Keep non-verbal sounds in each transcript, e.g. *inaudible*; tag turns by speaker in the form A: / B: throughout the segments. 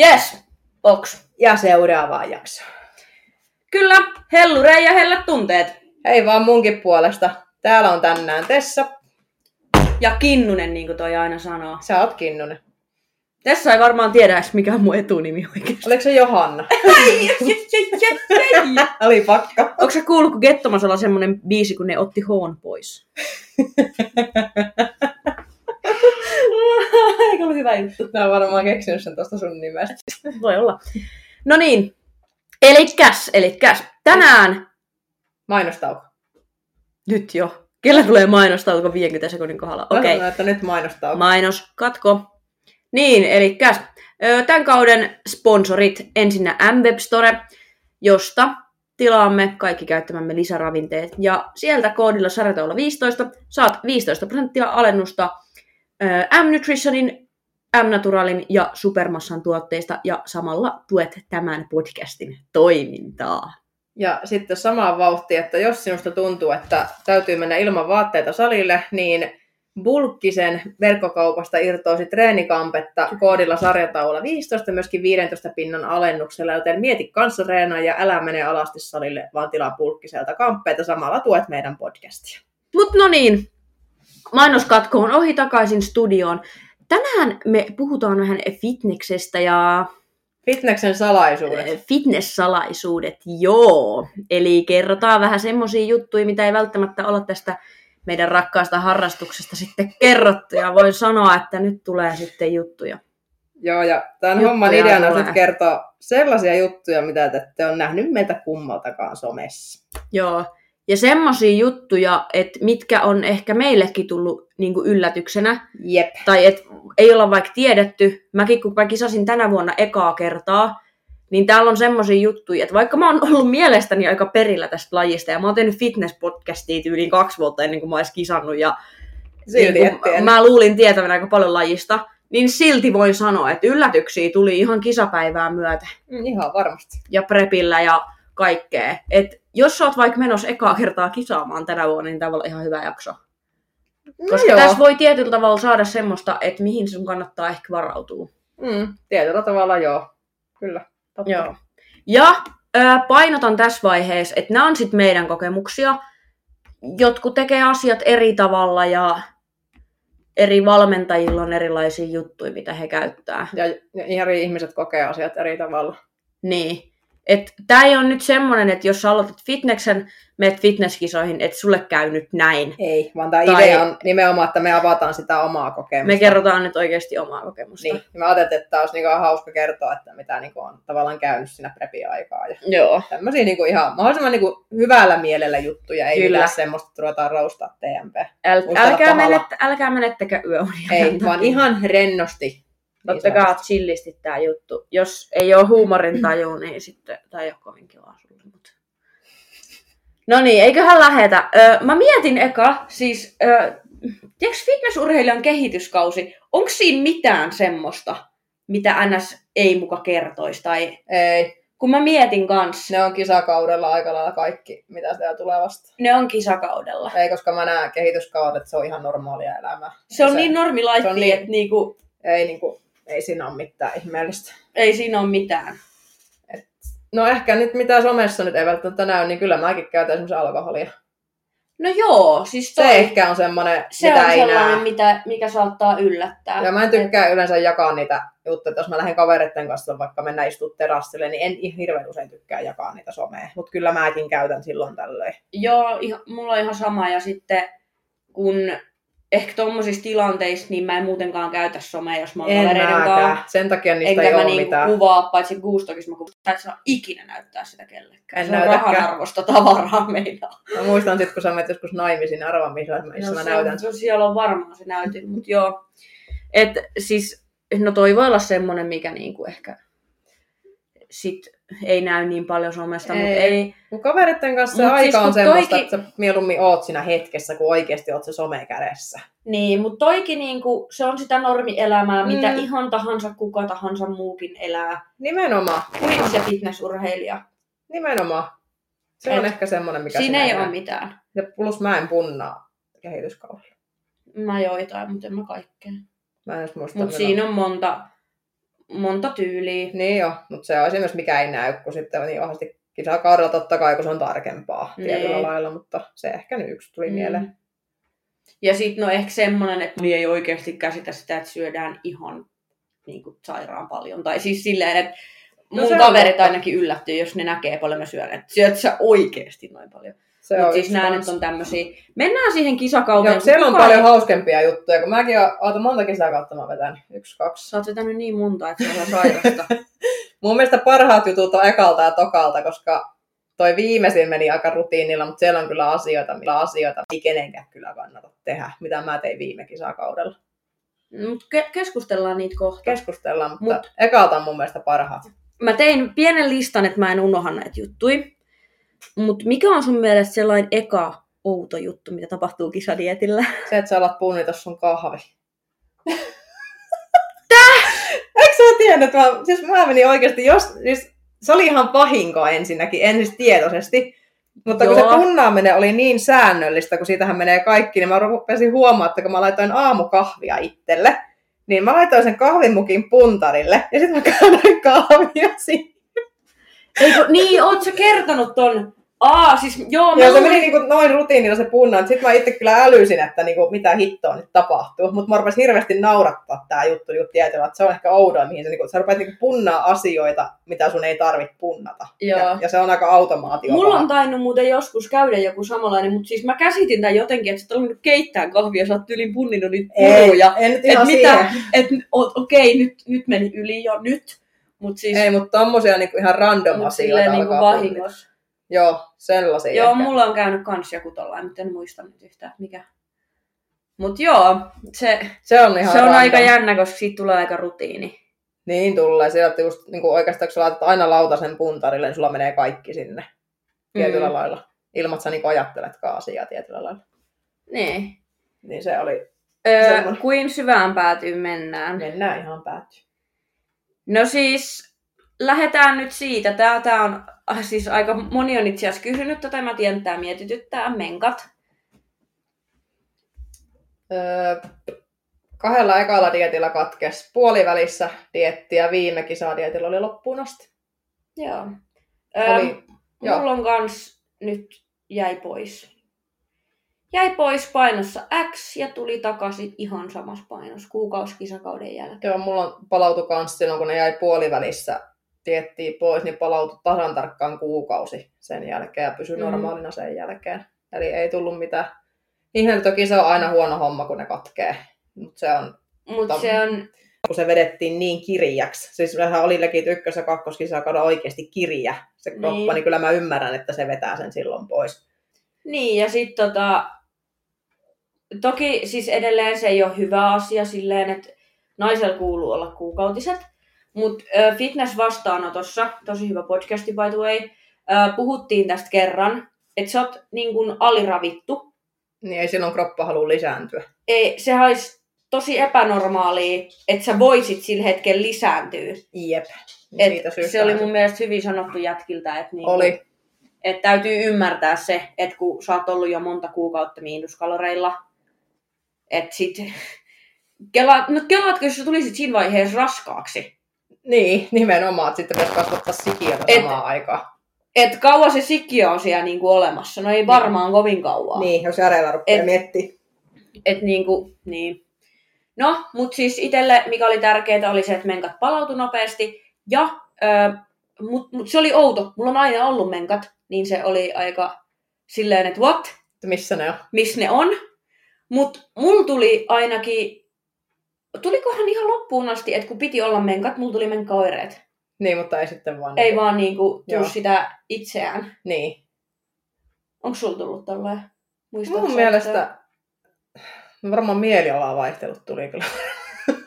A: Yes, box.
B: Ja seuraavaan jaksoon.
A: Kyllä, hellurei ja hellät tunteet.
B: Hei vaan munkin puolesta. Täällä on tänään Tessa.
A: Ja Kinnunen, niin kuin toi aina sanoo.
B: Sä oot Kinnunen.
A: Tessa ei varmaan tiedä edes, mikä on mun etunimi oikeesti.
B: Oliko se Johanna? *laughs* *laughs* Oli pakka.
A: Onko sä kuullut, kun Gettomasalla on semmonen biisi, kun ne otti hoon pois? *laughs* Eikö ollut hyvä juttu?
B: Mä oon varmaan keksinyt sen tosta sun nimestä. *laughs*
A: Voi olla. No niin. Elikkäs, elikkäs. Tänään,
B: Mainostauko.
A: nyt jo. Kellä tulee mainostauko 50 sekunnin kohdalla? Okei.
B: sanon, että nyt mainostauko.
A: Mainos, katko. Niin, eli tämän kauden sponsorit ensinnä M-Web Store, josta tilaamme kaikki käyttämämme lisäravinteet. Ja sieltä koodilla sarjataula 15 saat 15 prosenttia alennusta M-Nutritionin, M-Naturalin ja Supermassan tuotteista ja samalla tuet tämän podcastin toimintaa.
B: Ja sitten samaan vauhtiin, että jos sinusta tuntuu, että täytyy mennä ilman vaatteita salille, niin Bulkkisen verkkokaupasta irtoisi treenikampetta koodilla sarjataula 15 myöskin 15 pinnan alennuksella, joten mieti kanssa reenaa ja älä mene alasti salille, vaan tilaa Bulkkiselta kamppeita, samalla tuet meidän podcastia.
A: Mut no niin, mainoskatko on ohi takaisin studioon. Tänään me puhutaan vähän fitneksestä ja
B: Fitneksen salaisuudet.
A: fitness-salaisuudet, joo. Eli kerrotaan vähän semmoisia juttuja, mitä ei välttämättä olla tästä meidän rakkaasta harrastuksesta sitten kerrottu. Ja voin sanoa, että nyt tulee sitten juttuja.
B: Joo, ja tämän
A: Juttuja
B: homman ideana on nyt kertoa sellaisia juttuja, mitä te ette ole nähnyt meiltä kummaltakaan somessa.
A: Joo. Ja semmoisia juttuja, että mitkä on ehkä meillekin tullut niin yllätyksenä,
B: Jep.
A: tai et ei olla vaikka tiedetty. Mäkin kun mä kisasin tänä vuonna ekaa kertaa, niin täällä on semmoisia juttuja, että vaikka mä oon ollut mielestäni aika perillä tästä lajista, ja mä oon tehnyt fitness-podcastia tyyliin kaksi vuotta ennen kuin mä ois kisannut, ja
B: Silti
A: niin
B: tiennyt.
A: mä luulin tietävän aika paljon lajista, niin silti voin sanoa, että yllätyksiä tuli ihan kisapäivää myötä,
B: Mm, ihan varmasti.
A: ja prepillä ja kaikkea. Et jos sä oot vaikka menossa ekaa kertaa kisaamaan tänä vuonna, niin tämä voi olla ihan hyvä jakso.
B: No
A: Koska
B: joo.
A: tässä voi tietyllä tavalla saada semmoista, että mihin sun kannattaa ehkä varautua.
B: Mm, tietyllä tavalla joo. Kyllä. Totta.
A: Joo. Ja ö, painotan tässä vaiheessa, että nämä on sitten meidän kokemuksia. Jotkut tekee asiat eri tavalla ja eri valmentajilla on erilaisia juttuja, mitä he käyttää.
B: Ja, ja eri ihmiset kokee asiat eri tavalla.
A: Niin. Et tää ei ole nyt semmonen, että jos sä aloitat fitneksen, meet fitnesskisoihin, että sulle käy nyt näin.
B: Ei, vaan tämä
A: Tai-
B: idea on nimenomaan, että me avataan sitä omaa kokemusta.
A: Me kerrotaan nyt oikeasti omaa kokemusta.
B: Niin, ja mä ajattelin, että tämä olisi niinku hauska kertoa, että mitä niinku on tavallaan käynyt siinä prepi-aikaa. Ja
A: Joo.
B: tämmöisiä niinku ihan mahdollisimman niinku hyvällä mielellä juttuja, ei
A: Kyllä.
B: mitään semmoista, että ruvetaan roustaa TMP.
A: Äl, älkää, menet, älkää menettäkö yöunia.
B: Ei, vaan ihan rennosti. Niin
A: Ottakaa
B: sanotusti.
A: chillisti tää juttu. Jos ei ole huumorin *clears throat* taju, niin sitten tää ei ole kovin kivaa sulle. Mutta... No niin, eiköhän lähetä. Öö, mä mietin eka, siis, öö, tiedätkö fitnessurheilijan kehityskausi, onko siinä mitään semmoista, mitä NS ei muka kertoisi? Tai
B: Ei,
A: kun mä mietin kanssa,
B: ne on kisakaudella aika lailla kaikki, mitä siellä tulee vasta.
A: ne on kisakaudella.
B: Ei, koska mä näen kehityskaudet, se on ihan normaalia elämää.
A: Se on
B: se-
A: niin
B: se on niin-
A: että niinku,
B: Ei, niinku, ei siinä ole mitään ihmeellistä.
A: ei siinä ole mitään.
B: No ehkä nyt mitä somessa nyt ei välttämättä näy, niin kyllä mäkin käytän esimerkiksi alkoholia.
A: No joo, siis
B: Se
A: toi,
B: ehkä on semmoinen,
A: se
B: mitä
A: on
B: ei
A: sellainen,
B: näe.
A: mitä, mikä saattaa yllättää.
B: Ja mä en tykkää yleensä jakaa niitä juttuja, jos mä lähden kavereiden kanssa vaikka mennä istua terassille, niin en hirveän usein tykkää jakaa niitä somea. Mutta kyllä mäkin käytän silloin tällöin.
A: Joo, ihan, mulla on ihan sama. Ja sitten kun ehkä tommosissa tilanteissa, niin mä en muutenkaan käytä somea, jos mä oon
B: En
A: kavereiden kanssa.
B: Sen takia niistä
A: Enkä
B: ei
A: mä niinku
B: mitään.
A: kuvaa, paitsi Goostokissa mä kuvaan. Et saa ikinä näyttää sitä kellekään.
B: En
A: se on
B: näytäkään.
A: rahan arvosta tavaraa meillä.
B: Mä muistan sitten, kun sä menet joskus naimisiin, arva missä, missä mä
A: se
B: näytän.
A: On, se, siellä on varmaan se näytin, mutta joo. Et siis, no toi voi olla semmonen, mikä niinku ehkä sit ei näy niin paljon somesta, mutta
B: Ei.
A: ei.
B: Mun kavereiden kanssa
A: Mut
B: aika
A: siis
B: on semmoista,
A: toikin-
B: että sä mieluummin oot siinä hetkessä, kun oikeasti oot se some kädessä.
A: Niin, mutta toikin niinku, se on sitä normielämää, mm. mitä ihan tahansa kuka tahansa muukin elää.
B: Nimenomaan,
A: Kuin se fitnessurheilija.
B: nimenomaan. Se on
A: Et
B: ehkä semmoinen, mikä
A: Siinä ei ole mitään.
B: Ja plus mä en punnaa kehityskaudella.
A: Mä joitain, mutta en mä kaikkea.
B: Mä en edes muista.
A: Mutta siinä on monta, monta tyyliä.
B: Niin jo, mutta se on esimerkiksi mikä ei näy, kun sitten on niin vahvasti kisakaudella totta kai, kun se on tarkempaa
A: Niin.
B: tietyllä lailla, mutta se ehkä nyt yksi tuli
A: Mm.
B: mieleen.
A: Ja sitten no ehkä semmoinen, että moni ei oikeasti käsitä sitä, että syödään ihan niin kuin, sairaan paljon. Tai siis silleen, että
B: No
A: mun
B: on
A: kaverit ainakin yllättyy, jos ne näkee paljon mä syön. Että syöt sä oikeasti noin paljon.
B: Se on
A: siis nämä nyt on tämmöisiä. Mennään siihen kisakauteen.
B: Joo, siellä on paljon
A: ei-
B: hauskempia juttuja, kun mäkin oon, monta kisakautta mä vetän, yksi, kaksi.
A: Sä oot vetänyt niin monta, että se on sairasta. *laughs*
B: Mun mielestä parhaat jutut on ekalta ja tokalta, koska toi viimeisin meni aika rutiinilla, mutta siellä on kyllä asioita, millä asioita ei kenenkään kyllä kannata tehdä, mitä mä tein viime kisakaudella.
A: Mut ke- keskustellaan niitä kohta.
B: Keskustellaan, mutta
A: Mut-
B: Mut. ekalta on mun mielestä parhaat.
A: Mä tein pienen listan, että mä en unohda näitä juttuja. Mutta mikä on sun mielestä sellainen eka outo juttu, mitä tapahtuu kisadietillä?
B: Se, että sä alat punnita sun kahvi. *laughs* Tää? Eikö sä tiennyt, että mä, siis mä menin oikeasti, jos, siis se oli ihan vahinkoa ensinnäkin, en siis tietoisesti. Mutta kun
A: Joo.
B: se punnaaminen oli niin säännöllistä, kun siitähän menee kaikki, niin mä rupesin huomaa, että kun mä laitoin aamukahvia itselle, niin mä laitoin sen kahvimukin puntarille, ja sitten mä kahvia *laughs* siihen.
A: Eikö, niin, oot sä kertonut ton? Aa, siis joo, mä
B: Ja se meni niinku noin rutiinilla se punna, sitten mä itse kyllä älysin, että niinku, mitä hittoa nyt tapahtuu. Mutta mä rupesin hirveästi naurattaa tää juttu niinku tietyllä, että se on ehkä oudoa, mihin se, niinku, sä rupeat niinku punnaa asioita, mitä sun ei tarvitse punnata.
A: Joo.
B: Ja, ja, se on aika automaatio.
A: Mulla on tainnut muuten joskus käydä joku samanlainen, mutta siis mä käsitin tämän jotenkin, että sä oot keittää kahvia, sä oot tyylin punninut niitä puruja.
B: ei, en nyt
A: Et
B: ihan
A: mitä,
B: siihen.
A: et okei, nyt, nyt meni yli jo nyt, mutta siis
B: Ei, mutta tommosia niinku ihan random
A: mut
B: asioita
A: niinku vahingossa.
B: Joo, sellaisia.
A: Joo,
B: ehkä.
A: mulla on käynyt kans joku tollain, mutta en muista nyt yhtään mikä. Mut joo, se,
B: Se on ihan
A: se on
B: random.
A: aika jännä, koska siitä tulee aika rutiini.
B: Niin tulee. Sieltä just niinku oikeastaan, kun sä laitat aina lautasen puntarille, niin sulla menee kaikki sinne tietyllä
A: Mm.
B: lailla. Ilman, että sä niinku ajatteletkaan asiaa tietyllä lailla.
A: Niin.
B: Niin se oli,
A: Öö, kuin syvään päätyyn mennään.
B: mennään ihan päättyy.
A: No siis, lähdetään nyt siitä. Tää, tää on ah, siis aika moni on itse asiassa kysynyt tätä, mä tiedän, että tää mietityttää, menkat.
B: Öö, kahdella ekalla dietillä katkes puolivälissä dietti ja viime kisadietillä oli loppuun asti.
A: Joo.
B: Oli, joo.
A: mulla on kans nyt jäi pois. Jäi pois painossa X ja tuli takaisin ihan samassa painossa kuukausikisakauden jälkeen.
B: joo, mulla on palautu kans silloin, kun ne jäi puolivälissä diettiin pois, niin palautui tasan tarkkaan kuukausi sen jälkeen ja pysyi
A: Mm.
B: normaalina sen jälkeen. Eli ei tullut mitään. Ihmeellä toki se on aina huono homma, kun ne katkee. Mutta se on,
A: Mutta
B: Tam-
A: se on,
B: kun se vedettiin niin kirjäksi. Siis sehän oli legit ykkös- ja kakkoskisakauden oikeasti kirja. Se
A: Niin.
B: kroppa, niin kyllä mä ymmärrän, että se vetää sen silloin pois.
A: Niin, ja sitten tota, toki siis edelleen se ei ole hyvä asia silleen, että naisella kuuluu olla kuukautiset, mutta fitness-vastaanotossa, tosi hyvä podcasti by the way, puhuttiin tästä kerran, että sä oot niin kun aliravittu.
B: Niin ei silloin kroppa halua lisääntyä.
A: Ei, se olisi tosi epänormaalia, että sä voisit sillä hetkellä lisääntyä.
B: Jep. Niin
A: Et se oli mun mielestä hyvin sanottu jätkiltä, että niinku,
B: Oli.
A: et täytyy ymmärtää se, että kun sä oot ollut jo monta kuukautta miinuskaloreilla, että sit Kela, no kelaatko, jos sä tulisit siinä vaiheessa raskaaksi?
B: Niin, nimenomaan. että Sitten pitäisi kasvattaa sikiötä
A: Et-
B: samaan aikaan.
A: Et kauan se sikiö on siellä niinku olemassa? No ei varmaan kovin kauan.
B: Niin, jos järeillä rupeaa
A: Et-
B: miettimään.
A: Et niinku, niin. No, mutta siis itselle, mikä oli tärkeää, oli se, että menkat palautui nopeasti. Ja, ö, mut, mut se oli outo. Mulla on aina ollut menkat, niin se oli aika silleen, että what?
B: Missä ne on.
A: missä ne on. Mutta mulla tuli ainakin, tulikohan ihan loppuun asti, että kun piti olla menkat, mulla tuli menkaoireet.
B: Niin, mutta ei sitten vaan.
A: Ei
B: niinku-
A: vaan niinku tuu sitä itseään.
B: Niin.
A: Onko sulla tullut tolleen? Muistatko
B: Mun mielestä
A: yhtään?
B: varmaan mielialaa vaihtelut tuli kyllä.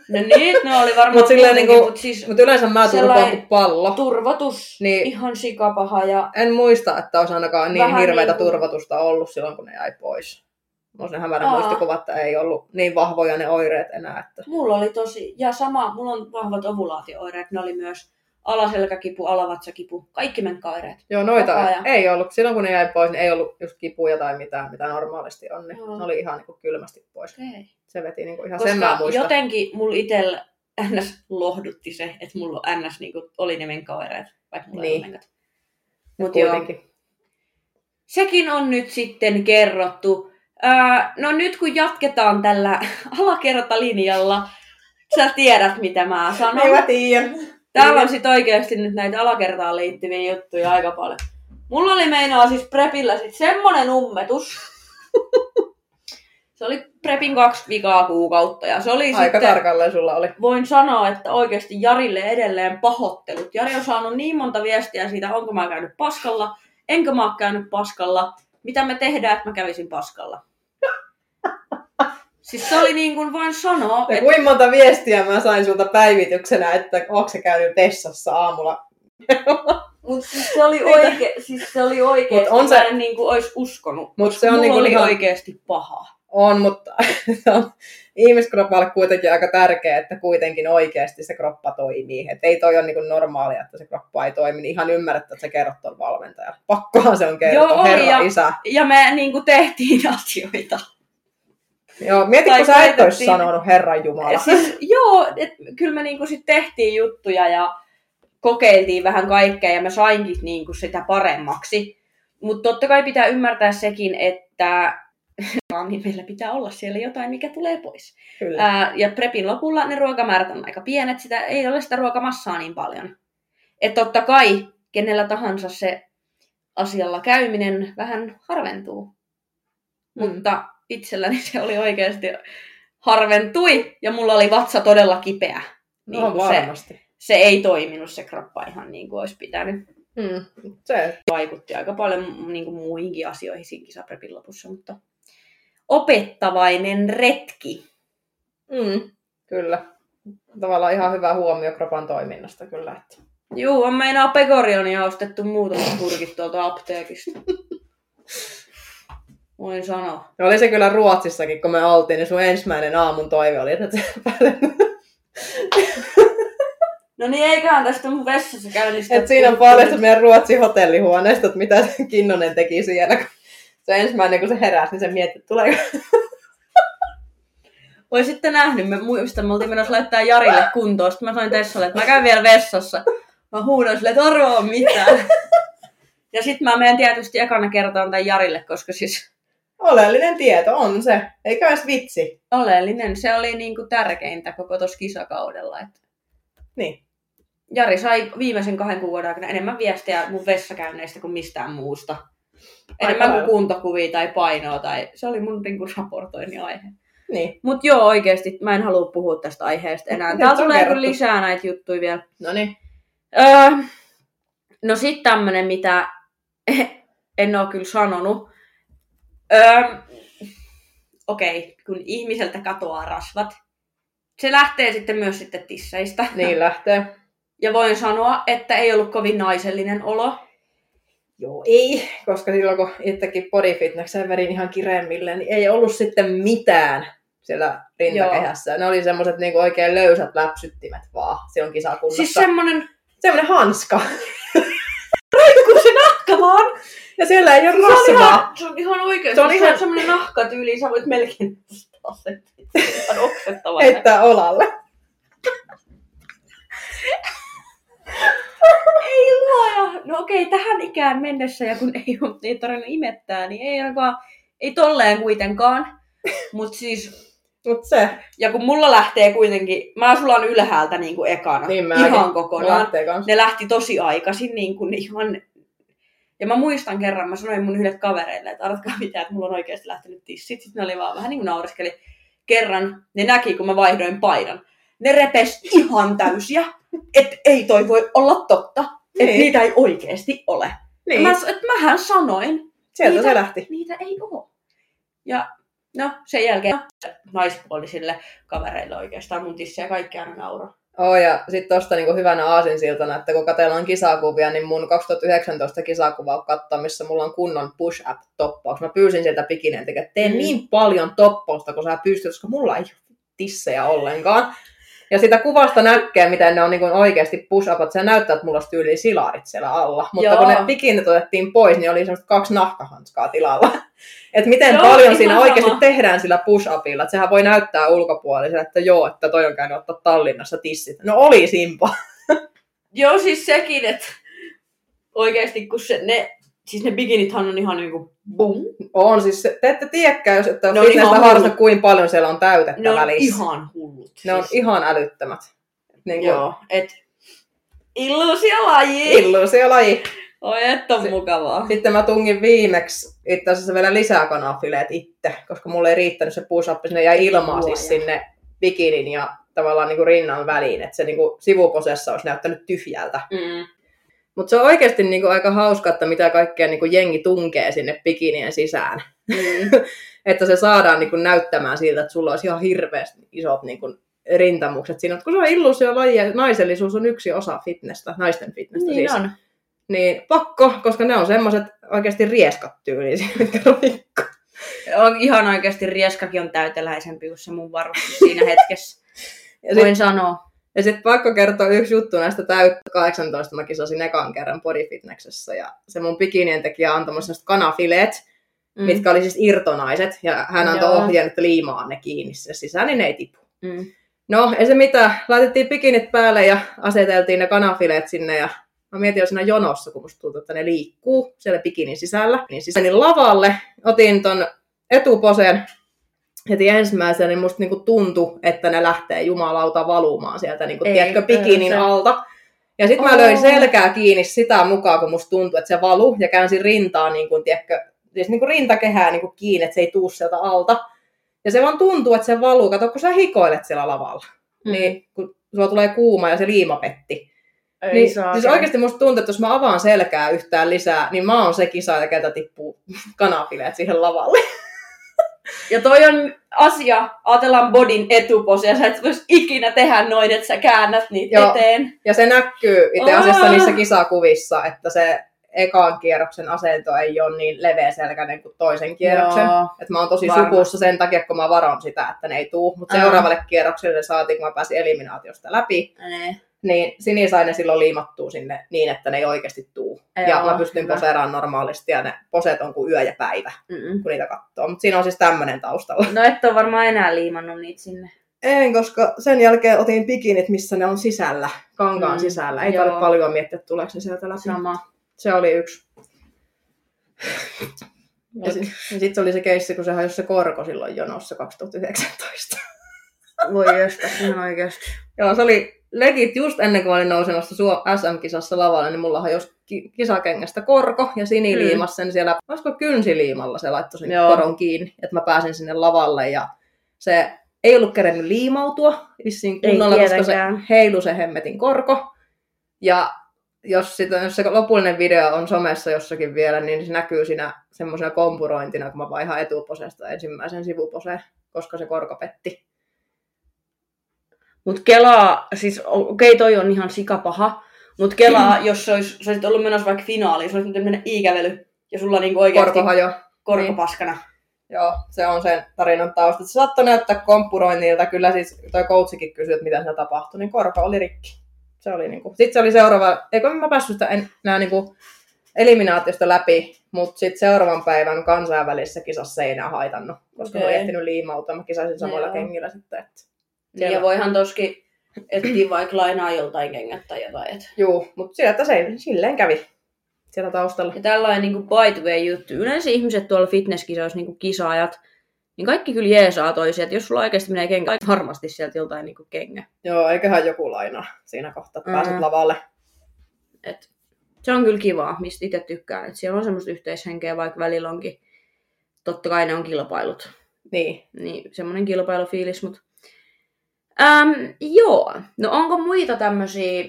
A: No niin, ne oli varmaan
B: Mut silleen niinku-
A: mut siis
B: Mutta yleensä mä turpaan kuin pallo.
A: turvatus,
B: Niin.
A: ihan sikapaha ja
B: En muista, että olisi ainakaan niin
A: Vähän
B: hirveätä
A: niinku-
B: turvatusta ollut silloin, kun ne jäi pois. Mulla on se hämärä muistikuva, että ei ollut niin vahvoja ne oireet enää. Että...
A: mulla oli tosi, ja sama, mulla on vahvat ovulaatio-oireet, ne oli myös alaselkäkipu, alavatsakipu, kaikki menkaoireet.
B: Joo, noita ei ollut. Silloin kun ne jäi pois, niin ei ollut just kipuja tai mitään, mitä normaalisti on. Niin
A: Joo.
B: ne oli ihan niin kuin kylmästi pois.
A: Okay.
B: Se veti niin kuin ihan sen mä
A: Koska
B: muistan.
A: jotenkin mulla itsellä NS lohdutti se, että mulla NS niin kuin, oli ne menkaoireet, vaikka mulla
B: Niin.
A: ei menkat. Mut joo,
B: Kuitenkin.
A: sekin on nyt sitten kerrottu. No nyt kun jatketaan tällä *laughs* alakertalinjalla, sä tiedät mitä mä sanon.
B: Mä tiedän.
A: Täällä on sit oikeasti nyt näitä alakertaan liittyviä juttuja aika paljon. Mulla oli meinaa siis Prepillä sit semmonen ummetus. Se oli Prepin kaksi vikaa kuukautta ja se oli
B: Aika
A: sitten,
B: tarkalleen sulla oli.
A: voin sanoa, että oikeasti Jarille edelleen pahoittelut. Jari on saanut niin monta viestiä siitä, onko mä käynyt paskalla, enkö mä oon käynyt paskalla, mitä me tehdään, että mä kävisin paskalla. Siis se oli niin kuin voin sanoa,
B: Ja
A: että
B: kuinka monta viestiä mä sain sulta päivityksenä, että onko se käynyt vessassa aamulla.
A: Mut siis se oli oike, siis se oli oikeesti,
B: Mut on se-
A: mä en niinku ois uskonut.
B: Mut
A: koska
B: se on niinku
A: oli
B: ihan-
A: oikeesti paha.
B: On, mutta *laughs* se on ihmiskropalle kuitenkin aika tärkeää, että kuitenkin oikeasti se kroppa toimii. Et ei toi ole niin normaalia, että se kroppa ei toimi. Niin ihan ymmärrettä, että sä kerrot tuon valmentajalle. Pakkohan se on kertoa,
A: Joo,
B: herra
A: ja-
B: isä.
A: Ja me niinku tehtiin *laughs* asioita.
B: Joo, mieti, kun sä et olisi sanonut Herran Jumala.
A: Siis, joo, et, kyllä me niinku sit tehtiin juttuja ja kokeiltiin vähän kaikkea ja mä sainkin niinku sitä paremmaksi. Mutta totta kai pitää ymmärtää sekin, että *laughs* niin meillä pitää olla siellä jotain, mikä tulee pois.
B: Kyllä.
A: Ää, ja prepin lopulla ne ruokamäärät on aika pienet, sitä ei ole sitä ruokamassaa niin paljon. Että totta kai kenellä tahansa se asialla käyminen vähän harventuu.
B: Mm.
A: Mutta itselläni se oli oikeasti harventui ja mulla oli vatsa todella kipeä. Niin
B: no
A: kuin se,
B: varmasti.
A: se ei toiminut se kroppa ihan niin kuin olisi pitänyt.
B: Mm. Se,
A: Vaikutti aika paljon niin kuin muihinkin asioihin siinä kisaprepin lopussa, mutta opettavainen retki.
B: mm. Kyllä. Tavallaan ihan hyvä huomio kropan toiminnasta kyllä. Että.
A: Juu, on meinaa pegorionia ostettu muutamat purkit tuolta apteekista. *laughs* Voin sanoa.
B: Ja oli se kyllä Ruotsissakin, kun me oltiin, niin sun ensimmäinen aamun toive oli, että pääset *laughs*
A: No niin, eiköhän tästä mun vessassa käynnistä.
B: Et siinä on paljastus meidän Ruotsin hotellihuoneesta, että mitä se Kinnonen teki siellä. Kun se ensimmäinen, kun se heräsi, niin se mietti, että tulee *laughs*
A: Voi sitten nähnyt, me muistan, me oltiin menossa laittaa Jarille kuntoon. Sitten mä sanoin Tessalle, että mä käyn vielä vessassa. Mä huudan sille, että arvoa mitään. *laughs* Ja sitten mä menen tietysti ekana kertaan tämän Jarille, koska siis
B: oleellinen tieto, on se. Eikä edes vitsi.
A: oleellinen, se oli niinku tärkeintä koko tuossa kisakaudella. Että
B: Niin.
A: Jari sai viimeisen kahden kuukauden aikana enemmän viestejä mun vessakäynneistä kuin mistään muusta. Enemmän kuin kuntokuvia tai painoa. Tai... Se oli mun niinku raportoinnin aihe.
B: Niin.
A: Mut joo, oikeesti mä en halua puhua tästä aiheesta enää.
B: Nyt
A: Täällä tulee kyllä lisää näitä juttuja vielä.
B: No niin.
A: Öö, no sit tämmönen, mitä *laughs* en oo kyllä sanonut. Öö, Okei, kun ihmiseltä katoaa rasvat, se lähtee sitten myös sitten tisseistä.
B: Niin lähtee.
A: Ja voin sanoa, että ei ollut kovin naisellinen olo.
B: Joo, ei. Koska silloin, kun itsekin bodyfitneksen vedin ihan kireemmille, niin ei ollut sitten mitään siellä rintakehässä. Ne oli semmoiset niinku oikein löysät läpsyttimet vaan silloin kisakunnassa.
A: Siis semmonen
B: Semmoinen hanska.
A: kun se nahka vaan.
B: Ja siellä ei ole
A: Se on
B: rasvaa.
A: ihan, se on ihan oikein.
B: Se on
A: Se
B: ihan-
A: on semmonen nahkatyyli, sä voit melkein asettaa. Se on oksettava.
B: heittää olalle.
A: Ei luoja. No okei, tähän ikään mennessä, ja kun ei, ei tarvinnut imettää, niin ei ainakaan, ei tolleen kuitenkaan. Mut siis,
B: Mut se,
A: ja kun mulla lähtee kuitenkin, mä sulan ylhäältä niin kuin ekana,
B: niin
A: ihan kokonaan. Ne lähti tosi aikaisin niin kuin ihan... Ja mä muistan kerran, mä sanoin mun yhdelle kavereille, että arvatkaa mitä, että mulla on oikeasti lähtenyt tissit. Sitten ne oli vaan vähän niin kuin nauriskeli. Kerran ne näki, kun mä vaihdoin paidan. Ne repes ihan täysiä, että ei toi voi olla totta. Että
B: Niin.
A: niitä ei oikeasti ole.
B: Niin,
A: Mä, että mähän sanoin,
B: sieltä
A: niitä-
B: se lähti.
A: niitä ei ole. Ja no, sen jälkeen naispuolisille kavereille oikeastaan mun tissejä kaikki aina nauroi.
B: Oh, ja sitten tosta niinku hyvänä aasinsiltana, että kun katsellaan kisakuvia, niin mun 2019 kisakuva on katsoa, missä mulla on kunnon push-up-toppaus. Mä pyysin sieltä pikineen tekemään, tee
A: Mm.
B: niin paljon toppausta, kun sä pystyt, koska mulla ei ole tissejä ollenkaan. Ja sitä kuvasta näkee, miten ne on niin oikeasti push-upat. Se näyttää, että mulla olisi tyyliin silarit siellä alla. Mutta
A: Joo.
B: kun ne bikinit otettiin pois, niin oli semmoista kaksi nahkahanskaa tilalla. *laughs* että miten
A: Joo,
B: paljon siinä
A: sama.
B: oikeasti tehdään sillä push-upilla. Että sehän voi näyttää ulkopuolisella, että joo, että toi on käynyt ottaa Tallinnassa tissit. No oli simpa. *laughs*
A: Joo, siis sekin, että oikeasti kun se, ne, siis ne bikinithan on ihan niinku bum.
B: On siis, se- te ette tiedäkään, jos ette
A: Ne
B: ole
A: on
B: fitnessä harrasta, kuin paljon siellä on täytettä
A: Ne on
B: välissä.
A: ihan hullut.
B: Ne on
A: siis.
B: ihan älyttömät. Niin kuin
A: Joo, et illuusiolaji.
B: illuusiolaji.
A: Oi, että on mukavaa.
B: Sitten mä tungin viimeksi itse asiassa vielä lisää kanafileet itse, koska mulle ei riittänyt se push-up, sinne jäi ilmaa
A: Luoja.
B: siis sinne bikinin ja tavallaan niin kuin rinnan väliin, että se niin kuin sivuposessa olisi näyttänyt tyhjältä.
A: Mm.
B: Mutta se on oikeasti niin kuin aika hauska, että mitä kaikkea niin kuin jengi tunkee sinne bikinien sisään.
A: Mm. *laughs*
B: että se saadaan niin kuin näyttämään siltä, että sulla olisi ihan hirveästi isot niin kuin rintamukset siinä. Kun se on illuusiolaji ja naisellisuus on yksi osa fitnessä, naisten fitnessä
A: Niin
B: siis.
A: on.
B: Niin pakko, koska ne on semmoiset oikeasti rieskat tyylisiä, mitkä roikko.
A: on ihan oikeasti rieskakin on täyteläisempi kuin se mun varustus siinä hetkessä. *laughs*
B: Ja
A: Voin
B: sitten
A: sanoa.
B: Ja sit pakko kertoa yksi juttu näistä täyttä 18. Mä kisasin ekan kerran bodyfitnessessä ja se mun bikinien tekijä antoi sellaiset kanafileet, mm. mitkä oli siis irtonaiset ja hän antoi
A: Joo.
B: ohjeen, että liimaa ne kiinni sinne sisään, niin ne ei tipu.
A: Mm.
B: No, ei se mitään. Laitettiin bikinit päälle ja aseteltiin ne kanafileet sinne ja mä mietin jo siinä jonossa, kun musta tuntuu, että ne liikkuu siellä bikinin sisällä. Niin menin lavalle, otin ton etuposen heti ensimmäisenä, niin musta niinku tuntui, että ne lähtee jumalauta valumaan sieltä, niinku,
A: Ei,
B: tiedätkö, bikinin
A: se-
B: alta. Ja sitten mä löin selkää kiinni sitä mukaan, kun musta tuntui, että se valu, ja käänsin rintaa, niin kuin, tiedätkö, siis niin kuin rintakehää niin kuin kiinni, että se ei tuu sieltä alta. Ja se vaan tuntuu, että se valuu. Kato, kun sä hikoilet siellä lavalla,
A: Mm.
B: niin kun sulla tulee kuuma ja se liima petti.
A: Ei
B: niin,
A: saa.
B: siis oikeasti musta tuntuu, että jos mä avaan selkää yhtään lisää, niin mä oon se kisaaja, keltä tippuu *laughs* kanafileet siihen lavalle.
A: Ja toi on asia, ajatellaan bodin etupose, ja sä et vois ikinä tehdä noin, että sä käännät niitä
B: Joo.
A: eteen.
B: Ja se näkyy itse asiassa
A: Aa.
B: niissä kisakuvissa, että se ekan kierroksen asento ei ole niin leveäselkäinen kuin toisen kierroksen.
A: Joo.
B: Et mä oon tosi
A: Varmasti.
B: sukussa sen takia, kun mä varon sitä, että ne ei tuu. Mutta
A: Aa.
B: seuraavalle kierrokselle saatiin, kun mä pääsin eliminaatiosta läpi.
A: Ne.
B: Niin Sini sai ne silloin liimattua sinne niin, että ne ei oikeasti tuu. ja
A: Joo,
B: mä pystyn
A: hyvä.
B: poseeraan normaalisti ja ne poset on kuin yö ja päivä,
A: Mm-mm.
B: kun niitä katsoo. Mutta siinä on siis tämmöinen taustalla.
A: No et ole varmaan enää liimannut niitä sinne.
B: En, koska sen jälkeen otin bikinit, missä ne on sisällä, kankaan
A: Mm,
B: sisällä. Ei tarvitse paljon miettiä, että tuleeko ne sieltä läpi.
A: Sama.
B: Se oli yksi. Ja sitten *laughs* sit se oli se keissi, kun se hajosi se korko silloin jonossa 2019.
A: Voi josta, ihan oikeasti. *laughs*
B: Joo, se oli legit just ennen kuin olin nousemassa SM-kisassa lavalle, niin mulla ki- kisakengästä korko ja Sini
A: Mm.
B: liimasi sen siellä, olisiko kynsiliimalla se laittoi sen
A: Joo.
B: koron kiinni, että mä pääsin sinne lavalle ja se ei ollut kerennyt liimautua vissiin kunnolla, koska se heilu se hemmetin korko. Ja jos, sitä, jos se lopullinen video on somessa jossakin vielä, niin se näkyy siinä semmoisena kompurointina, kun mä vaihan etuposesta ensimmäisen sivuposeen, koska se korko petti.
A: Mut Kelaa, siis okei okay, toi on ihan sikapaha, mut Kelaa, *clears throat* jos se olisi, sä olisit ollut menossa vaikka finaaliin, se olisi nyt mennä iikävely, ja sulla niinku oikeasti
B: Korko hajo.
A: korkopaskana.
B: Joo, se on sen tarinan tausta. Se saattoi näyttää kompuroinnilta. Kyllä siis toi coachikin kysyi, että mitä siinä tapahtui, niin korko oli rikki. Se oli niinku. Sitten se oli seuraava, eikö mä päässyt sitä enää niinku eliminaatiosta läpi, mutta sitten seuraavan päivän kansainvälisessä kisassa ei enää haitannut, koska okay. mä
A: Okei.
B: en ehtinyt liimautua. Mä kisasin samoilla
A: Joo.
B: kengillä sitten. Että.
A: Niin, ja voihan toskin etsiä vaikka lainaa joltain kengät tai jotain. Et.
B: Juu, mutta sieltä se silleen kävi siellä taustalla.
A: Ja tällainen niin by the way juttu. Yleensä ihmiset tuolla fitnesskisoissa, niin kisaajat, niin kaikki kyllä jeesaa toisia. Että jos sulla oikeasti menee kenkä, varmasti sieltä joltain niin kengä.
B: Joo, eiköhän joku lainaa siinä kohtaa, että pääset
A: Mm.
B: lavalle.
A: Et se on kyllä kivaa, mistä itse tykkään. Että siellä on semmoista yhteishenkeä, vaikka välillä onkin. Totta kai ne on kilpailut.
B: Niin.
A: Niin semmoinen kilpailufiilis, mutta... Ähm, joo. No onko muita tämmöisiä...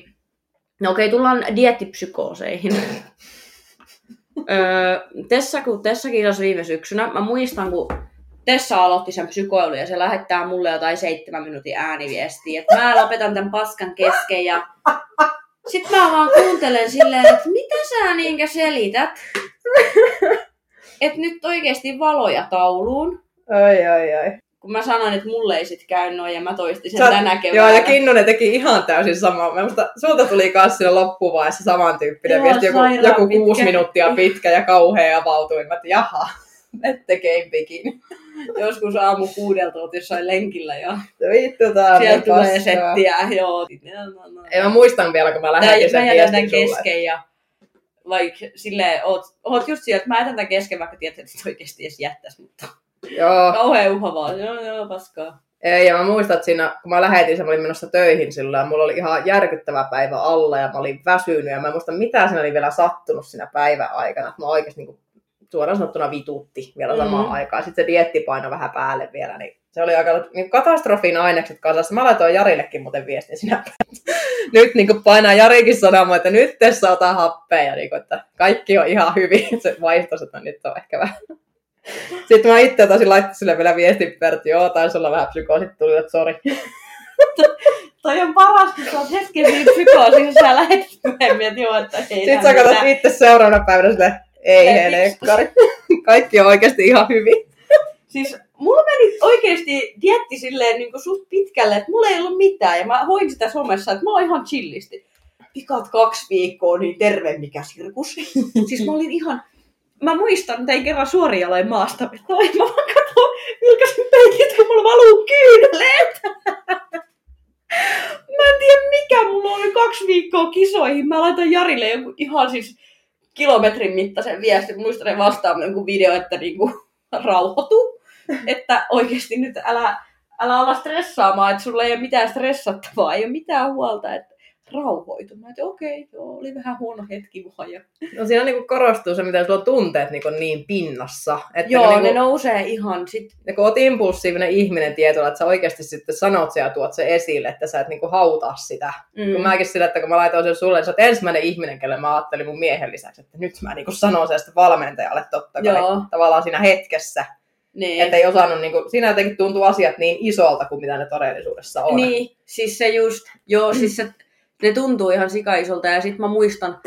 A: No okei, tullaan diettipsykooseihin. öö, *laughs* Tessa, kun Tessa kisasi viime syksynä, mä muistan, kun Tessa aloitti sen psykoilun ja se lähettää mulle jotain seitsemän minuutin ääniviestiä, että mä lopetan tämän paskan kesken ja sitten mä vaan kuuntelen silleen, että mitä sä niinkä selität? Että nyt oikeasti valoja tauluun
B: Ai, ai, ai.
A: Kun mä sanoin, että mulle ei sit käy noin ja mä toistin sen
B: Sä-
A: tänä keväänä.
B: Joo, ja Kinnunen teki ihan täysin samaa. Mä musta, sulta tuli kanssa siinä loppuvaiheessa samantyyppinen
A: Joo,
B: viesti, joku, joku
A: pitkä.
B: kuusi minuuttia pitkä ja kauhea avautuin. Mä että jaha, *laughs* ette game bikini. *laughs*
A: Joskus aamu kuudelta oot jossain lenkillä ja
B: Vittu tää on
A: sieltä
B: niin
A: tulee
B: paskaa.
A: settiä. Joo. No, no.
B: Ei mä muistan vielä, kun mä lähetin sen viestin sulle.
A: kesken ja like, silleen, oot, oot just siellä, että mä jätän tän kesken, vaikka tiedät, että sit oikeesti edes jättäis, mutta
B: Joo,
A: kauhean uhavaa. Joo, joo, paskaa.
B: ei, ja mä muistan, että siinä, kun mä lähetin sen, mä olin menossa töihin silloin, ja mulla oli ihan järkyttävä päivä alla, ja mä olin väsynyt, ja mä en muista, mitä siinä oli vielä sattunut siinä päivän aikana, että mä oikeasti niin suoraan sanottuna vitutti vielä samaan
A: Mhm.
B: aikaan. Sitten se dietti paino vähän päälle vielä, niin se oli aika niin katastrofin ainekset kasassa. Mä laitoin Jarillekin muuten viestin sinä. *laughs* Nyt niin painaa Jarikin sanomaan, että nyt tässä ota happea, ja niin kuin, että kaikki on ihan hyvin. *laughs* Se vaihtos, että nyt on ehkä vähän sitten mä itse tosi laittin sille vielä viestin Pertti, joo, taisi olla vähän psykoosit tuli, että sori. *laughs*
A: Toi on paras, kun sä oot hetken siinä psykoosissa, sä lähet myöhemmin, että joo, että ei
B: Sitten sä katsot itse seuraavana päivänä sille, ei helekkari. *laughs* Kaikki on oikeasti ihan hyvin.
A: Siis mulla meni oikeesti dietti silleen niin suht pitkälle, että mulla ei ollut mitään. Ja mä hoin sitä somessa, että mä oon ihan chillisti. Pikat kaksi viikkoa, niin terve mikä sirkus. *laughs* siis mä olin ihan... Mä muistan, tein kerran suoria jaloin maasta. Että oi, mä vaan katson, vilkasin peikit, kun mulla valuu kyyneleet. mä en tiedä mikä mulla oli kaksi viikkoa kisoihin. Mä laitan Jarille joku ihan siis kilometrin mittaisen viestin. Muistan ne vastaan jonkun video, että niinku rauhoitu. että oikeasti nyt älä, älä ala stressaamaan, että sulla ei ole mitään stressattavaa, ei ole mitään huolta, että rauhoitu. Mä että okei, joo, oli vähän huono hetki vaan. Ja...
B: No siinä niin korostuu se, miten sulla on tunteet niin, niin pinnassa. Että
A: Joo,
B: niin
A: ne
B: kuin,
A: nousee ihan sit.
B: ja kun oot impulsiivinen ihminen tietyllä, että sä oikeasti sitten sanot sen ja tuot sen esille, että sä et niin kuin hautaa sitä.
A: Mm.
B: Kun mäkin sillä, että kun mä laitoin sen sulle, niin sä oot ensimmäinen ihminen, kelle mä ajattelin mun miehen lisäksi, että nyt mä niin kuin sanon sen sitten valmentajalle totta kai
A: Joo.
B: tavallaan siinä hetkessä.
A: niin.
B: Että ei osannut, niin kuin, siinä jotenkin tuntuu asiat niin isolta kuin mitä ne todellisuudessa on.
A: Niin, siis se just, joo, siis se, ne tuntuu ihan sikaisolta ja sit mä muistan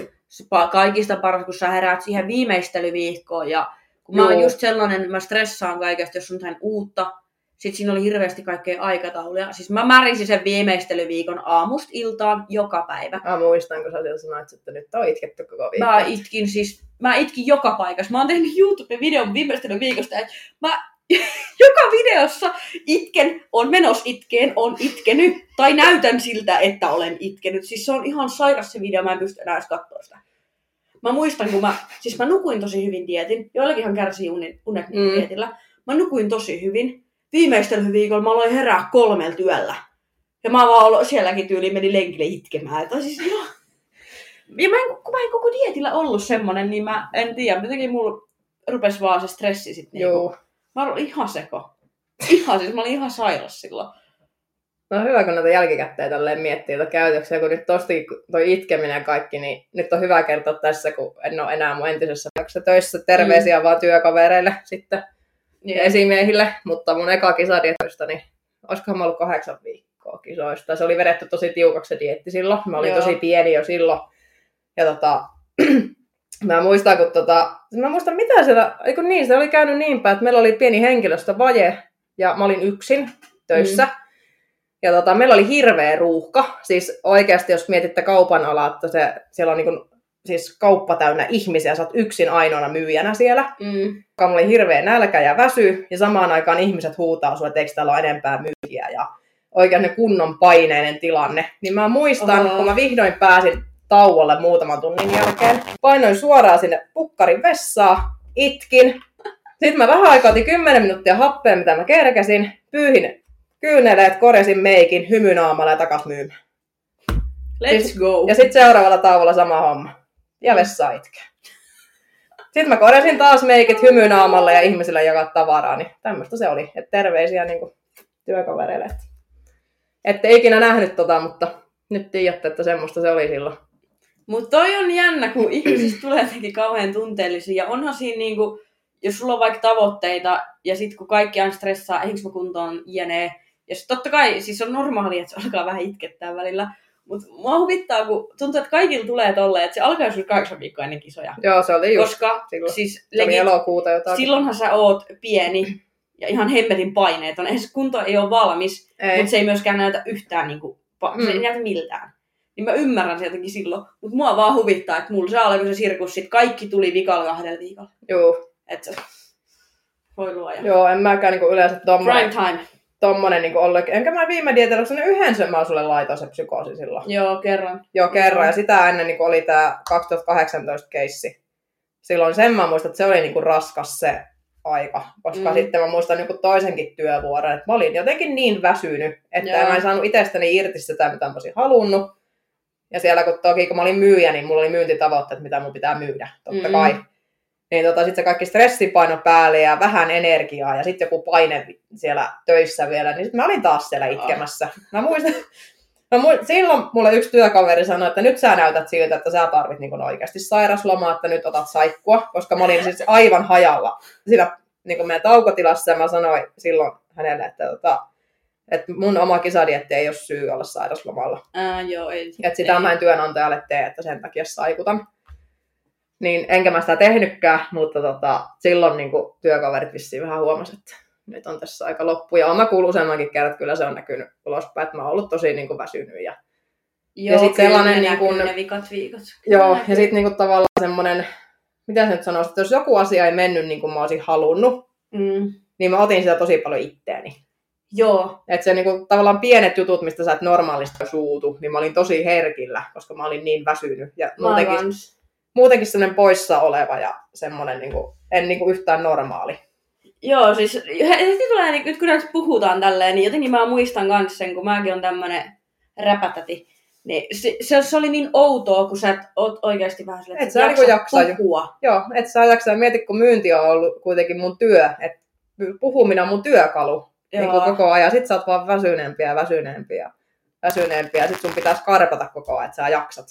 A: kaikista paras, kun sä heräät siihen viimeistelyviikkoon ja kun mä oon just sellainen, mä stressaan kaikesta, jos on jotain uutta, sit siinä oli hirveästi kaikkea aikatauluja. Siis mä märisin sen viimeistelyviikon aamusta iltaan joka päivä.
B: Mä muistan, kun sä sieltä sanoit, että nyt on itketty koko viikko.
A: Mä itkin siis, mä itkin joka paikassa. Mä oon tehnyt YouTube-videon viimeistelyviikosta, että mä *laughs* joka videossa itken, on menos itkeen, on itkenyt, tai näytän siltä, että olen itkenyt. Siis se on ihan sairas se video, mä en pysty enää edes katsoa sitä. Mä muistan, kun mä, siis mä nukuin tosi hyvin dietin, joillakinhan kärsii unet, unet
B: Mm.
A: dietillä. Mä nukuin tosi hyvin. Viimeistelyviikolla mä aloin herää kolmelta työllä. Ja mä vaan olo- sielläkin tyyliin meni lenkille itkemään. Tai siis ihan... Ja mä en, kun mä en koko dietillä ollut semmonen, niin mä en tiedä. Jotenkin mulla rupes vaan se stressi sit niinku.
B: Joo.
A: Mä olin ihan seko. Ihan siis, mä olin ihan sairas silloin.
B: No hyvä, kun näitä jälkikäteen tälleen miettii joita käytöksiä, kun nyt tosti toi itkeminen ja kaikki, niin nyt on hyvä kertoa tässä, kun en ole enää mun entisessä töissä. Terveisiä mm. vaan työkavereille sitten ja esimiehille, mutta mun eka kisadietoista, niin olisikohan mä ollut kahdeksan viikkoa kisoista. Se oli vedetty tosi tiukaksi se dietti silloin. Mä olin
A: Joo.
B: tosi pieni jo silloin. Ja tota, *clears throat* mä muistan, kun tota, mä muistan mitä siellä, eikö niin, se oli käynyt niin päin, että meillä oli pieni henkilöstövaje ja mä olin yksin töissä. Mm. Ja tota, meillä oli hirveä ruuhka. Siis oikeasti, jos mietitte kaupan alaa, että se, siellä on niin kuin, siis kauppa täynnä ihmisiä, sä oot yksin ainoana myyjänä siellä.
A: Mm.
B: Mulla oli hirveä nälkä ja väsy, ja samaan aikaan ihmiset huutaa sulle, että eikö täällä ole enempää myyjiä, ja oikein ne kunnon paineinen tilanne. Niin mä muistan,
A: Oho.
B: kun mä vihdoin pääsin tauolle muutaman tunnin jälkeen, painoin suoraan sinne pukkarin vessaa, itkin. Sitten mä vähän aikaa otin 10 minuuttia happea, mitä mä kerkäsin, pyyhin kyyneleet, korjasin meikin, hymynaamalla ja takas myymään.
A: Let's go.
B: Ja sitten seuraavalla tauolla sama homma. Ja vessa itkeä. Sitten mä korjasin taas meikit hymynaamalla ja ihmisille jakaa tavaraa, niin tämmöistä se oli. Et terveisiä niin kuin, työkavereille. Et- Ette ikinä nähnyt tota, mutta nyt tiedätte, että semmoista se oli silloin.
A: Mutta toi on jännä, kun ihmisistä tulee jotenkin kauhean tunteellisia. Ja onhan siinä niinku, jos sulla on vaikka tavoitteita, ja sitten kun kaikki aina stressaa, eikö mä kuntoon jne. Ja sit totta kai, siis on normaalia, että se alkaa vähän itkettää välillä. Mutta mua huvittaa, kun tuntuu, että kaikilla tulee tolleen, että se alkaa joskus kahdeksan viikkoa ennen kisoja.
B: Joo, se oli just.
A: Koska
B: silloin.
A: siis legit,
B: elokuuta jotain.
A: silloinhan sä oot pieni, ja ihan hemmetin paineet on. Eihän se kunto ei ole valmis, mutta se ei myöskään näytä yhtään, niin kuin, se ei
B: Mm.
A: näytä miltään. Niin mä ymmärrän se jotenkin silloin, mutta mua vaan huvittaa, että mulla se alkoi se sirkus, sit kaikki tuli vikalla kahdella viikolla.
B: Joo.
A: Että voi luoja.
B: Joo, en mäkään niinku yleensä
A: Prime
B: tommonen,
A: time.
B: tommonen niinku ollut. Enkä mä viime dietillä, kun yhden sen mä sulle laitoin se psykoosi silloin.
A: Joo, kerran.
B: Joo, kerran. Ja sitä ennen niin oli tämä 2018 keissi. Silloin sen mä muistan, että se oli niin raskas se aika. Koska Mm. sitten mä muistan niin toisenkin työvuoron, että mä olin jotenkin niin väsynyt, että
A: Joo.
B: mä en saanut itsestäni irti sitä, mitä mä olisin halunnut. Ja siellä kun toki, kun mä olin myyjä, niin mulla oli myyntitavoitteet, mitä mun pitää myydä, totta
A: Mm.
B: kai. Niin tota, sitten se kaikki stressipaino päälle ja vähän energiaa ja sitten joku paine siellä töissä vielä, niin sitten mä olin taas siellä itkemässä. Mä muistan, *laughs* No, mu- silloin mulle yksi työkaveri sanoi, että nyt sä näytät siltä, että sä tarvit niin oikeasti sairaslomaa, että nyt otat saikkua, koska mä olin siis aivan hajalla siinä niin meidän taukotilassa ja mä sanoin silloin hänelle, että, tota, että mun oma kisadietti ei ole syy olla sairaslomalla.
A: Ää, joo, ei.
B: Että sitä
A: ei.
B: mä en työnantajalle tee, että sen takia saikutan. Niin enkä mä sitä tehnytkään, mutta tota, silloin niin työkaverit vissiin vähän huomasivat, että nyt on tässä aika loppu. Ja olen mä kuullut useammankin kerran, että kyllä se on näkynyt ulospäin, että mä oon ollut tosi niin kuin väsynyt. Ja,
A: Joo,
B: sit
A: kyllä
B: sellainen
A: ne
B: niin kuin-
A: ne vikat viikot.
B: joo,
A: Näkyy.
B: ja sitten niin kuin tavallaan semmoinen, mitä se nyt sanoisi, että jos joku asia ei mennyt niin kuin mä olisin halunnut,
A: Mm.
B: niin mä otin sitä tosi paljon itteeni.
A: Joo,
B: Että se niinku, tavallaan pienet jutut, mistä sä et normaalisti suutu, niin mä olin tosi herkillä, koska mä olin niin väsynyt. Ja muutenkin, muutenkin semmoinen poissa oleva ja semmoinen niinku, en niinku yhtään normaali.
A: Joo, siis heti tulee, niin, nyt kun näistä puhutaan tälleen, niin jotenkin mä muistan kans sen, kun mäkin on tämmönen räpätäti. Niin se, se, se, oli niin outoa, kun sä et oot oikeasti vähän silleen,
B: Et sä niinku jaksa
A: puhua.
B: Joo, et saa jaksaa mieti, kun myynti on ollut kuitenkin mun työ, että puhuminen on mun työkalu niin kuin koko ajan. Sit sä oot vaan väsyneempiä ja väsyneempiä ja väsyneempiä. Ja sit sun pitäisi karpata koko ajan, että sä jaksat.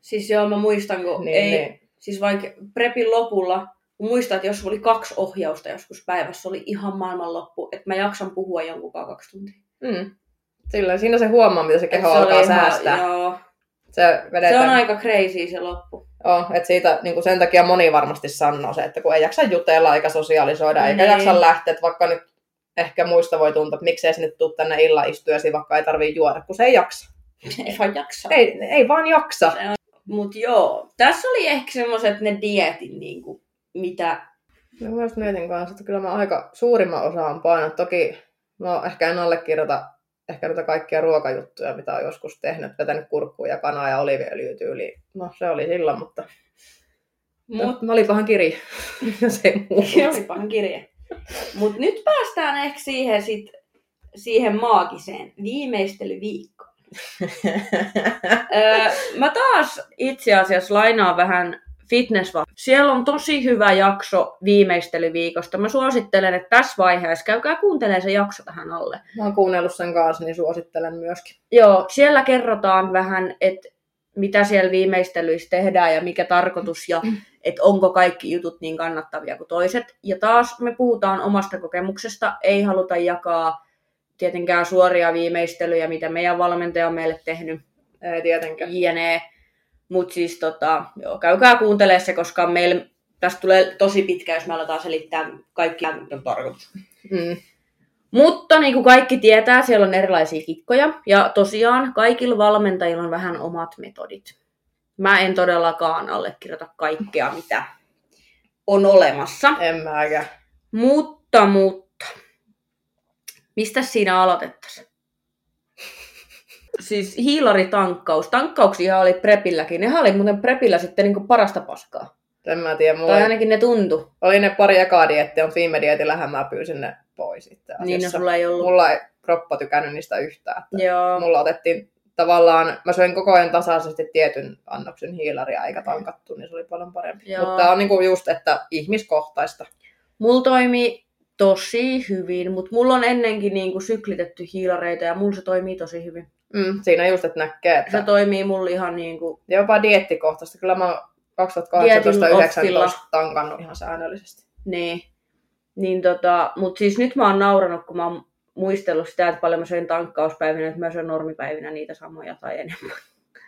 A: Siis joo, mä muistan, kun
B: Niin,
A: ei,
B: niin.
A: siis vaikka prepin lopulla, muistan, että jos oli kaksi ohjausta joskus päivässä, oli ihan maailmanloppu, että mä jaksan puhua jonkun kanssa kaksi tuntia.
B: Mm. Sillä siinä se huomaa, mitä se keho
A: Et se
B: alkaa
A: ihan-
B: säästää.
A: Joo,
B: Se,
A: se
B: vedetään.
A: on aika crazy se loppu.
B: Joo, että siitä niin kuin sen takia moni varmasti sanoo se, että kun ei jaksa jutella eikä sosiaalisoida, eikä
A: Niin.
B: jaksa lähteä, että vaikka nyt ehkä muista voi tuntua, että miksei se nyt tuu tänne illan istuesi, vaikka ei tarvii juoda, kun se ei jaksa.
A: Ei vaan jaksa.
B: Ei, ei vaan jaksa.
A: Mut joo, tässä oli ehkä semmoiset ne dietin, niin kuin, mitä...
B: No, mä just mietin kanssa, että kyllä mä aika suurimman osaan painat. Toki mä ehkä en allekirjoita ehkä noita kaikkia ruokajuttuja, mitä on joskus tehnyt, vetänyt kurkkuja ja kanaa ja oliviöljyä tyyliin. No se oli silloin, mutta
A: Mut
B: mä olin pahan kiri, *laughs* jos ei muuta.
A: se olipahan kirje. Mut nyt päästään ehkä siihen, sit, siihen maagiseen viimeistelyviikkoon. *laughs* Öö, mä taas itse asiassa lainaan vähän fitness Siellä on tosi hyvä jakso viimeistelyviikosta. Mä suosittelen, että tässä vaiheessa käykää kuuntelemaan se jakso tähän alle.
B: Mä oon kuunnellut sen kanssa, niin suosittelen myöskin.
A: Joo, siellä kerrotaan vähän, että mitä siellä viimeistelyissä tehdään ja mikä tarkoitus ja että onko kaikki jutut niin kannattavia kuin toiset. Ja taas me puhutaan omasta kokemuksesta, ei haluta jakaa tietenkään suoria viimeistelyjä, mitä meidän valmentaja on meille tehnyt,
B: Ei tietenkään.
A: jne. Mutta siis tota, joo, käykää kuuntelemaan se, koska meillä tästä tulee tosi pitkä, jos me aletaan selittää kaikki tarkoitus.
B: Mm.
A: Mutta niin kuin kaikki tietää, siellä on erilaisia kikkoja. Ja tosiaan kaikilla valmentajilla on vähän omat metodit. Mä en todellakaan allekirjoita kaikkea, mitä on olemassa.
B: En mäkään.
A: Mutta, mutta. Mistä siinä aloitettaisiin? *laughs* Siis hiilaritankkaus. Tankkauksia oli Prepilläkin. Nehän oli muuten Prepillä sitten niin kuin parasta paskaa.
B: En mä tiedä. Mulla
A: Tai ainakin ne tuntu.
B: oli ne pari ekaa diettiä, mutta viime dietillähän mä pyysin ne pois itse
A: Niin, no
B: asiassa.
A: sulla ei ollut.
B: Mulla ei kroppa tykännyt niistä yhtään. Että
A: Joo.
B: Mulla otettiin tavallaan, mä söin koko ajan tasaisesti tietyn annoksen hiilaria eikä tankattu, niin se oli paljon parempi.
A: Joo.
B: Mutta on niinku just, että ihmiskohtaista.
A: Mulla toimii tosi hyvin, mutta mulla on ennenkin niinku syklitetty hiilareita ja mulla se toimii tosi hyvin.
B: Mm, siinä just, että näkee, että
A: Se toimii mulla ihan niinku,
B: jopa diettikohtaista. Kyllä mä oon
A: Dietin
B: 2018-2019
A: offilla.
B: tankannut ihan säännöllisesti.
A: niin. Niin tota, mut siis nyt mä oon nauranut, kun mä oon muistellut sitä, että paljon mä söin tankkauspäivinä, että mä söin normipäivinä niitä samoja tai enemmän.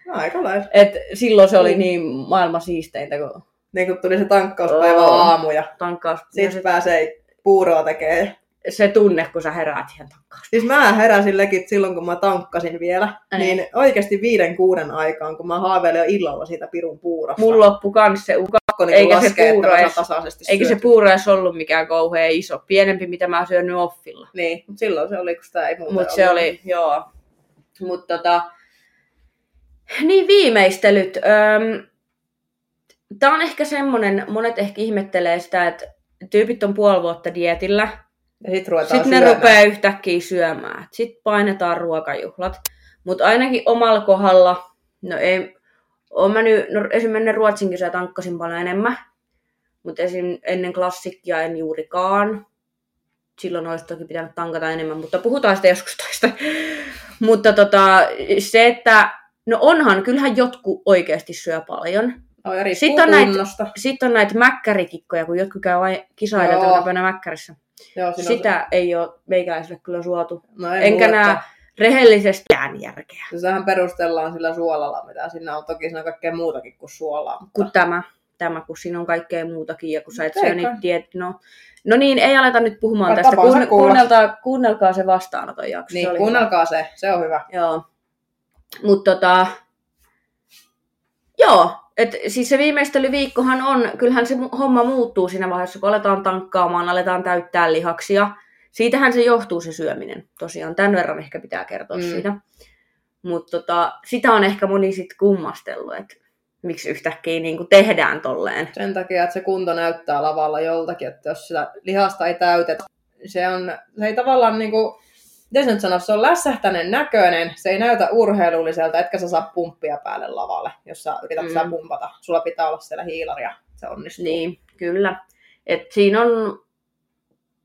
B: No, aika lailla.
A: Et silloin se oli
B: Mm.
A: niin maailman siisteintä, kun
B: Niin kun tuli se tankkauspäivä
A: Oo.
B: aamu ja
A: tankkaus...
B: sit pääsee puuroa tekee.
A: Se tunne, kun sä heräät ihan takkaan.
B: Siis mä heräsin legit silloin, kun mä tankkasin vielä,
A: Ai.
B: niin oikeasti viiden kuuden aikaan, kun mä haaveilin jo illalla siitä pirun puurosta.
A: Mulla loppu kans se uka.
B: pakko niin
A: eikä se
B: laskea,
A: puuro edes-
B: tasaisesti
A: Eikä se puuro edes ollut mikään kauhean iso. Pienempi, mitä mä oon syönyt offilla.
B: Niin, mutta silloin se oli, kun sitä ei muuta
A: Mutta se oli, joo. Mutta tota, niin viimeistelyt. Öm, Tämä on ehkä semmonen, monet ehkä ihmettelee sitä, että tyypit on puoli vuotta dietillä.
B: Ja sit ruvetaan
A: Sitten ne
B: syömään.
A: rupeaa yhtäkkiä syömään. Sitten painetaan ruokajuhlat. Mutta ainakin omalla kohdalla, no ei, oon mä nyt, no esimerkiksi Ruotsin kisoja tankkasin paljon enemmän. Mutta esim. ennen klassikkia en juurikaan. Silloin olisi toki pitänyt tankata enemmän, mutta puhutaan sitä joskus toista. *laughs* mutta tota, se, että no onhan, kyllähän jotkut oikeasti syö paljon.
B: No,
A: Sitten on näitä-. Sitten on näitä mäkkärikikkoja, kun jotkut käy vain päivänä mäkkärissä.
B: Joo,
A: Sitä ei ole meikäläiselle kyllä suotu.
B: On, no, en
A: Enkä näe rehellisesti järkeä.
B: Sehän perustellaan sillä suolalla, mitä siinä on. Toki siinä on kaikkea muutakin kuin suolaa. Mutta...
A: Kun tämä, tämä, kun siinä on kaikkea muutakin ja kun sä et syö niitä tiet... No, no niin, ei aleta nyt puhumaan
B: Vai
A: tästä.
B: kuulla.
A: kuunnelkaa, kuunnelkaa se vastaanoton jakso.
B: Niin,
A: se
B: kuunnelkaa se. Se on hyvä.
A: Hyvä. Joo. Mutta tota... Joo, et siis se viimeistelyviikkohan on, kyllähän se homma muuttuu siinä vaiheessa, kun aletaan tankkaamaan, aletaan täyttää lihaksia. Siitähän se johtuu se syöminen. Tosiaan tämän verran ehkä pitää kertoa
B: mm.
A: siitä. Mutta tota, sitä on ehkä moni sitten kummastellut, että miksi yhtäkkiä niin kuin tehdään tolleen.
B: Sen takia, että se kunto näyttää lavalla joltakin, että jos sitä lihasta ei täytetä, se, on, se ei tavallaan niin kuin, miten se nyt sanoisi, se on lässähtäneen näköinen, se ei näytä urheilulliselta, etkä sä saa pumppia päälle lavalle, jos sä yrität
A: Mm.
B: sitä pumpata. Sulla pitää olla siellä hiilaria, se onnistuu.
A: Niin, kyllä. Et siinä, on,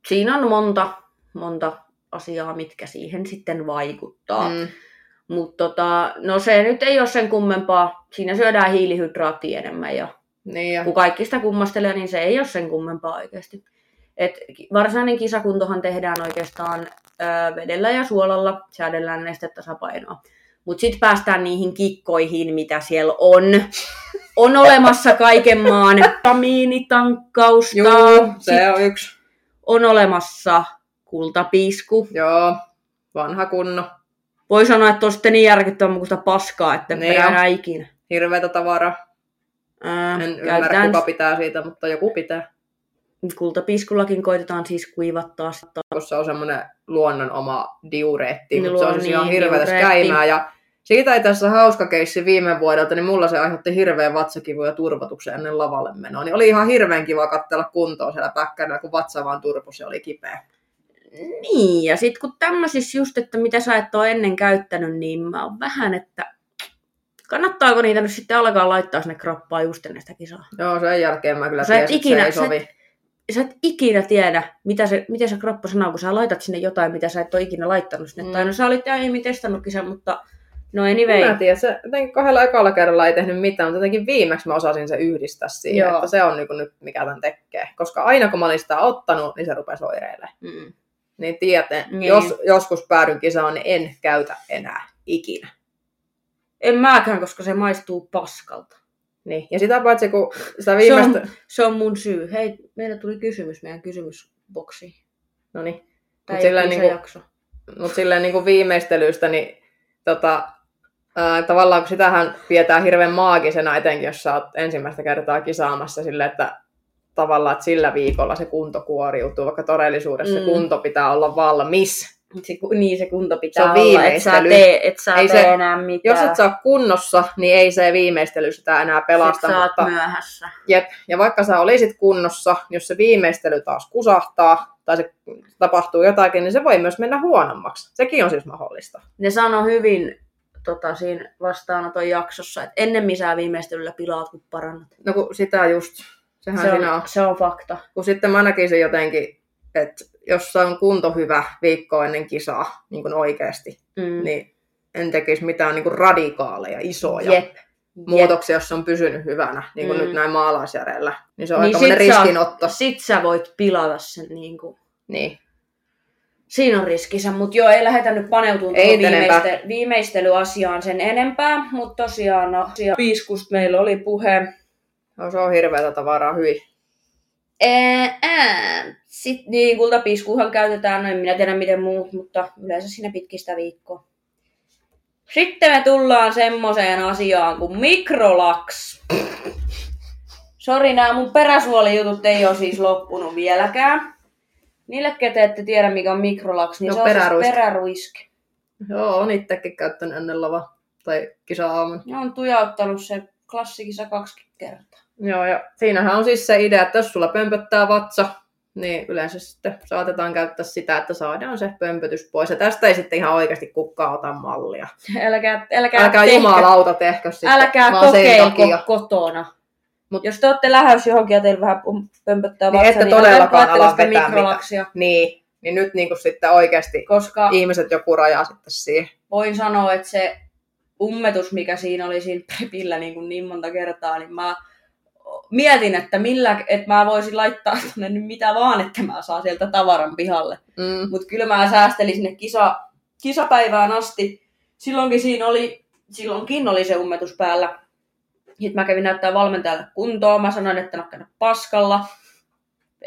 A: siinä on monta, monta asiaa, mitkä siihen sitten vaikuttaa. Mm. Mutta tota, no se nyt ei ole sen kummempaa. Siinä syödään hiilihydraattia enemmän ja
B: Niin
A: kun kaikki sitä kummastelee, niin se ei ole sen kummempaa oikeasti. Et varsinainen kisakuntohan tehdään oikeastaan vedellä ja suolalla, säädellään nestetasapainoa. Mutta sitten päästään niihin kikkoihin, mitä siellä on. On olemassa kaiken maan vitamiinitankkausta. Sit
B: se on yksi.
A: on olemassa kultapiisku.
B: Joo, vanha kunno.
A: Voi sanoa, että on sitten niin järkyttävän mukusta paskaa, että
B: Niin
A: enää ikinä.
B: Hirveätä tavaraa.
A: Ää,
B: En ymmärrä,
A: käytetään
B: kuka pitää siitä, mutta joku pitää.
A: Kultapiiskullakin koitetaan siis kuivattaa
B: se on semmoinen luonnon oma diureetti,
A: Niin,
B: mutta se on siis
A: niin,
B: ihan hirveätä käymään. Ja siitä ei tässä hauska keissi viime vuodelta, niin mulla se aiheutti hirveän vatsakivuja turvotuksen ennen lavalle menoa. Niin oli ihan hirveän kiva katsella kuntoa siellä päkkärillä, kun vatsa vaan turpus ja oli kipeä.
A: Niin, ja sitten kun tämmöisissä just, että mitä sä et ole ennen käyttänyt, niin mä oon vähän, että kannattaako niitä nyt sitten alkaa laittaa sinne kroppaan just ennen sitä kisaa.
B: Joo, sen jälkeen mä kyllä
A: Sä et
B: tiesin, että
A: ikinä-
B: se ei
A: sä et-
B: sovi.
A: Sä et ikinä tiedä, mitä se, miten se kroppa sanoo, kun sä laitat sinne jotain, mitä sä et ole ikinä laittanut sinne.
B: Mm.
A: Tai no sä olit aiemmin testannutkin sen, mutta no anyway.
B: Mä en tiedä, se jotenkin kahdella ekalla kerralla ei tehnyt mitään, mutta jotenkin viimeksi mä osasin se yhdistää siihen,
A: Joo.
B: että se on niin nyt mikä tämän tekee. Koska aina kun mä olin sitä ottanut, niin se rupesi oireilemaan.
A: Mm.
B: Niin tiedän,
A: Niin.
B: jos joskus päädyn kisaan, niin en käytä enää ikinä.
A: En mäkään, koska se maistuu paskalta.
B: Niin. Ja sitä paitsi, kun sitä
A: Se
B: viimeistä...
A: on, se on mun syy. Hei, meillä tuli kysymys meidän kysymysboksiin.
B: No niin.
A: Tämä ei
B: silleen
A: ole
B: niinku-
A: jakso.
B: Mutta silleen niin kuin viimeistelystä, niin tota, ää, tavallaan kun sitähän pidetään hirveän maagisena, etenkin jos sä oot ensimmäistä kertaa kisaamassa sille, että tavallaan että sillä viikolla se kunto kuoriutuu, vaikka todellisuudessa mm. se kunto pitää olla valmis.
A: Se, niin se kunto pitää
B: Se on
A: olla, että sä tee, et sä
B: Ei
A: tee
B: se-
A: enää mitään.
B: Jos et sä ole kunnossa, niin ei se viimeistely sitä enää pelasta.
A: Sit sä
B: mutta,
A: myöhässä.
B: jep, ja vaikka sä olisit kunnossa, jos se viimeistely taas kusahtaa tai se tapahtuu jotakin, niin se voi myös mennä huonommaksi. Sekin on siis mahdollista.
A: Ne sanoi hyvin tota, siinä vastaanoton jaksossa, että ennemmin sä viimeistelyllä pilaat kuin parannat.
B: No kun sitä just, sehän
A: Se
B: siinä on.
A: on, se on fakta.
B: kun sitten mä näkisin jotenkin, että jos se on kunto hyvä viikko ennen kisaa niin kuin oikeasti,
A: Mm.
B: niin en tekisi mitään niin kuin radikaaleja, isoja
A: Jep.
B: Muutoksia, jos on pysynyt hyvänä, niin kuin
A: Mm.
B: nyt näin maalaisjärjellä. Niin se on
A: Niin
B: aika
A: sit sä-
B: riskinotto.
A: Sit sä voit pilata sen niin kuin.
B: Niin.
A: Siinä on riskinsä, mutta joo, ei lähdetä nyt paneutumaan
B: Ei
A: viimeiste- viimeistelyasiaan sen enempää, mutta tosiaan no, piiskusta meillä oli puhe.
B: No, se on hirveätä tavaraa hyvin.
A: Ää, ää. Sitten niin, kultapiskuhan käytetään, no en minä tiedä miten muut, mutta yleensä siinä pitkistä viikkoa. Sitten me tullaan semmoiseen asiaan kuin mikrolaks. Sori, nämä mun peräsuolijutut ei ole siis loppunut vieläkään. Niille, ketä ette tiedä, mikä on mikrolaks, niin
B: No,
A: se on siis
B: peräruiske.
A: peräruiske.
B: Joo, on itsekin käyttänyt ennen lava tai kisa-aamun.
A: Ne on tujauttanut se klassikissa kaksi kertaa.
B: Joo, ja siinähän on siis se idea, että jos sulla pömpöttää vatsa, niin yleensä sitten saatetaan käyttää sitä, että saadaan se pömpötys pois. Ja tästä ei sitten ihan oikeasti kukaan ota mallia.
A: Älkää, älkää,
B: Älkää
A: tehkö-
B: jumalauta tehkö sitten,
A: Älkää kokeilko kotona. Mut, Jos te olette lähes johonkin ja teillä vähän pömpöttää
B: Niin
A: vatsa,
B: ette
A: niin
B: todellakaan
A: älkää
B: ala vetää
A: mikrolaksia.
B: Niin, niin nyt niin kuin sitten oikeasti
A: Koska
B: ihmiset joku raja sitten siihen.
A: voin sanoa, että se ummetus, mikä siinä oli siinä prepillä niin, kuin niin monta kertaa, niin mä mietin, että, millä, että mä voisin laittaa tonne nyt mitä vaan, että mä saan sieltä tavaran pihalle.
B: Mm.
A: Mutta kyllä mä säästelin sinne kisa, kisapäivään asti. Silloinkin siinä oli, silloinkin oli se ummetus päällä. Sitten mä kävin näyttää valmentajalle kuntoon. Mä sanoin, että en ole käynyt paskalla.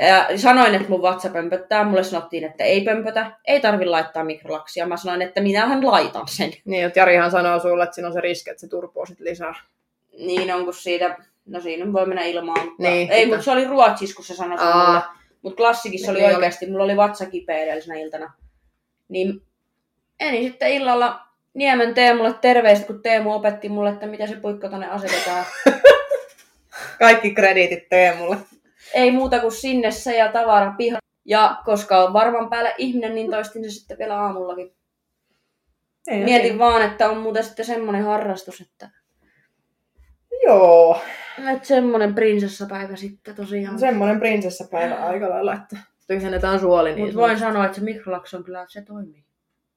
A: Ja sanoin, että mun vatsa pömpöttää. Mulle sanottiin, että ei pömpötä. Ei tarvi laittaa mikrolaksia. Mä sanoin, että minähän laitan sen.
B: Niin, että Jarihan sanoo sulle, että siinä on se riski, että se turpoo sitten lisää.
A: Niin on, kun siitä, no siinä voi mennä ilmaan. Mutta,
B: Niin,
A: ei, mutta se oli Ruotsissa, kun se sanoi sen mulle. Mutta klassikissa oli
B: Niin oli.
A: oikeasti, mulla oli vatsa kipeä edellisenä iltana. Niin eni sitten illalla Niemen Teemulle terveiset, kun Teemu opetti mulle, että mitä se puikko tonne asetetaan. *laughs*
B: Kaikki krediitit Teemulle.
A: Ei muuta kuin sinne se ja tavara piha. Ja koska on varman päällä ihminen, niin toistin se sitten vielä aamullakin.
B: Ei
A: Mietin vaan, että on muuten sitten semmoinen harrastus, että,
B: Joo,
A: että semmoinen prinsessapäivä sitten tosiaan.
B: semmoinen prinsessapäivä aika lailla, että tyhjennetään suoli. Niin
A: Mutta voin sanoa, että se mikrolaks on kyllä, se toimii.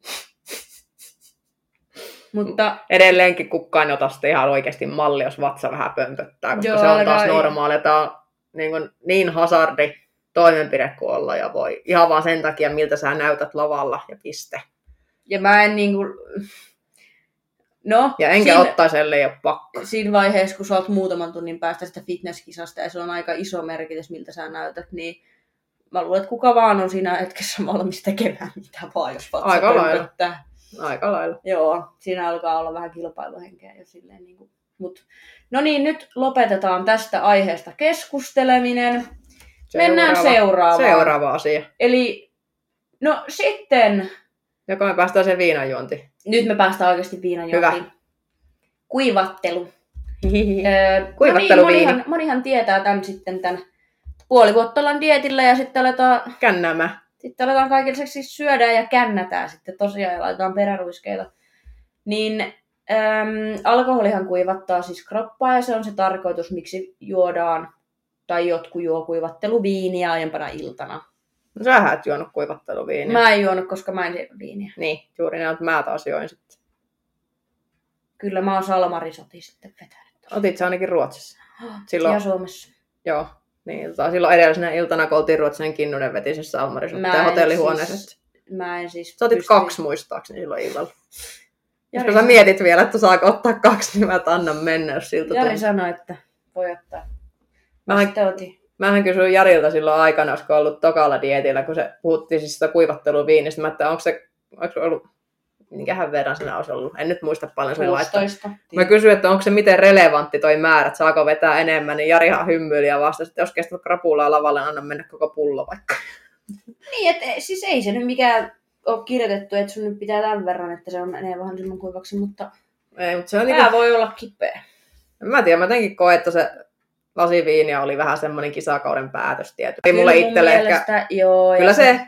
A: *laughs* Mutta
B: edelleenkin kukaan ei ota sitä ihan oikeasti malli, jos vatsa vähän pömpöttää, koska
A: Joo,
B: se on taas normaali. Tämä on niin, kuin, niin hasardi toimenpide kuin olla ja voi. Ihan vaan sen takia, miltä sä näytät lavalla ja piste.
A: ja mä en niinku... No,
B: Ja enkä
A: siinä,
B: ottaisi, ellei ole pakko.
A: siinä vaiheessa, kun sä oot muutaman tunnin päästä sitä fitnesskisasta ja se on aika iso merkitys, miltä sä näytät, niin mä luulen, että kuka vaan on siinä hetkessä valmis tekemään mitä vaan, jos vatsa
B: Aika lailla.
A: pömpöttää.
B: Aika lailla.
A: Joo, siinä alkaa olla vähän kilpailuhenkeä jo silleen niin kuin. Mut, no niin, nyt lopetetaan tästä aiheesta keskusteleminen. Mennään seuraavaan.
B: Seuraava asia.
A: Eli, no sitten,
B: Joka me päästään sen viinanjuontiin.
A: nyt me päästään oikeasti viinajuontiin. Kuivattelu. Öö,
B: Kuivattelu
A: no niin,
B: viini.
A: monihan, monihan tietää tämän sitten tämän puoli vuotta ollaan dietillä ja sitten aletaan,
B: Kännämä.
A: sitten aletaan kaiken lisäksi syödään ja kännätään sitten tosiaan ja laitetaan peräruiskeita. Niin äm, alkoholihan kuivattaa siis kroppaa ja se on se tarkoitus, miksi juodaan tai jotkut juo kuivatteluviiniä aiempana iltana.
B: No sähän et juonut kuivatteluviiniä.
A: Mä en juonut, koska mä en syö viiniä.
B: Niin, juuri näin, että mä taas join sitten.
A: Kyllä mä oon salmarisoti sitten vetänyt.
B: Otit se ainakin Ruotsissa. *gasps* Silloin-
A: Ja Suomessa.
B: Joo. Niin, tota, silloin edellisenä iltana, kun oltiin Ruotsin Kinnunen veti sen
A: Mä en
B: hotellihuoneessa.
A: siis Mä en siis
B: Sä otit
A: pysty-
B: kaksi muistaakseni silloin illalla.
A: Jari
B: Koska sä mietit vielä, että saako ottaa kaksi, niin mä et anna mennä, jos siltä
A: Jari sanoi, että voi ottaa. Mä
B: Mähän,
A: sitten otin.
B: Mähän kysyin Jarilta silloin aikana, olisiko ollut tokalla dietillä, kun se puhuttiin siis sitä kuivatteluviinistä. Mä että onko se, onko se ollut, minkähän verran siinä olisi ollut. En nyt muista paljon sen laittaa.
A: 16.
B: Mä kysyin, että onko se miten relevantti toi määrä, että saako vetää enemmän, niin Jarihan hymyili ja vastasi, että jos kestät krapulaa lavalle, anna mennä koko pullo vaikka.
A: Niin, että siis ei se nyt mikään ole kirjoitettu, että sun nyt pitää tämän verran, että se on menee vähän semmoinen kuivaksi, mutta
B: Ei, mutta se on
A: Pää
B: niinku,
A: voi olla kipeä.
B: en mä tiedä, mä jotenkin koen, että se lasiviiniä oli vähän semmoinen kisakauden päätös tietty. Ei mulle itselle ehkä,
A: mielestä, Joo,
B: kyllä se,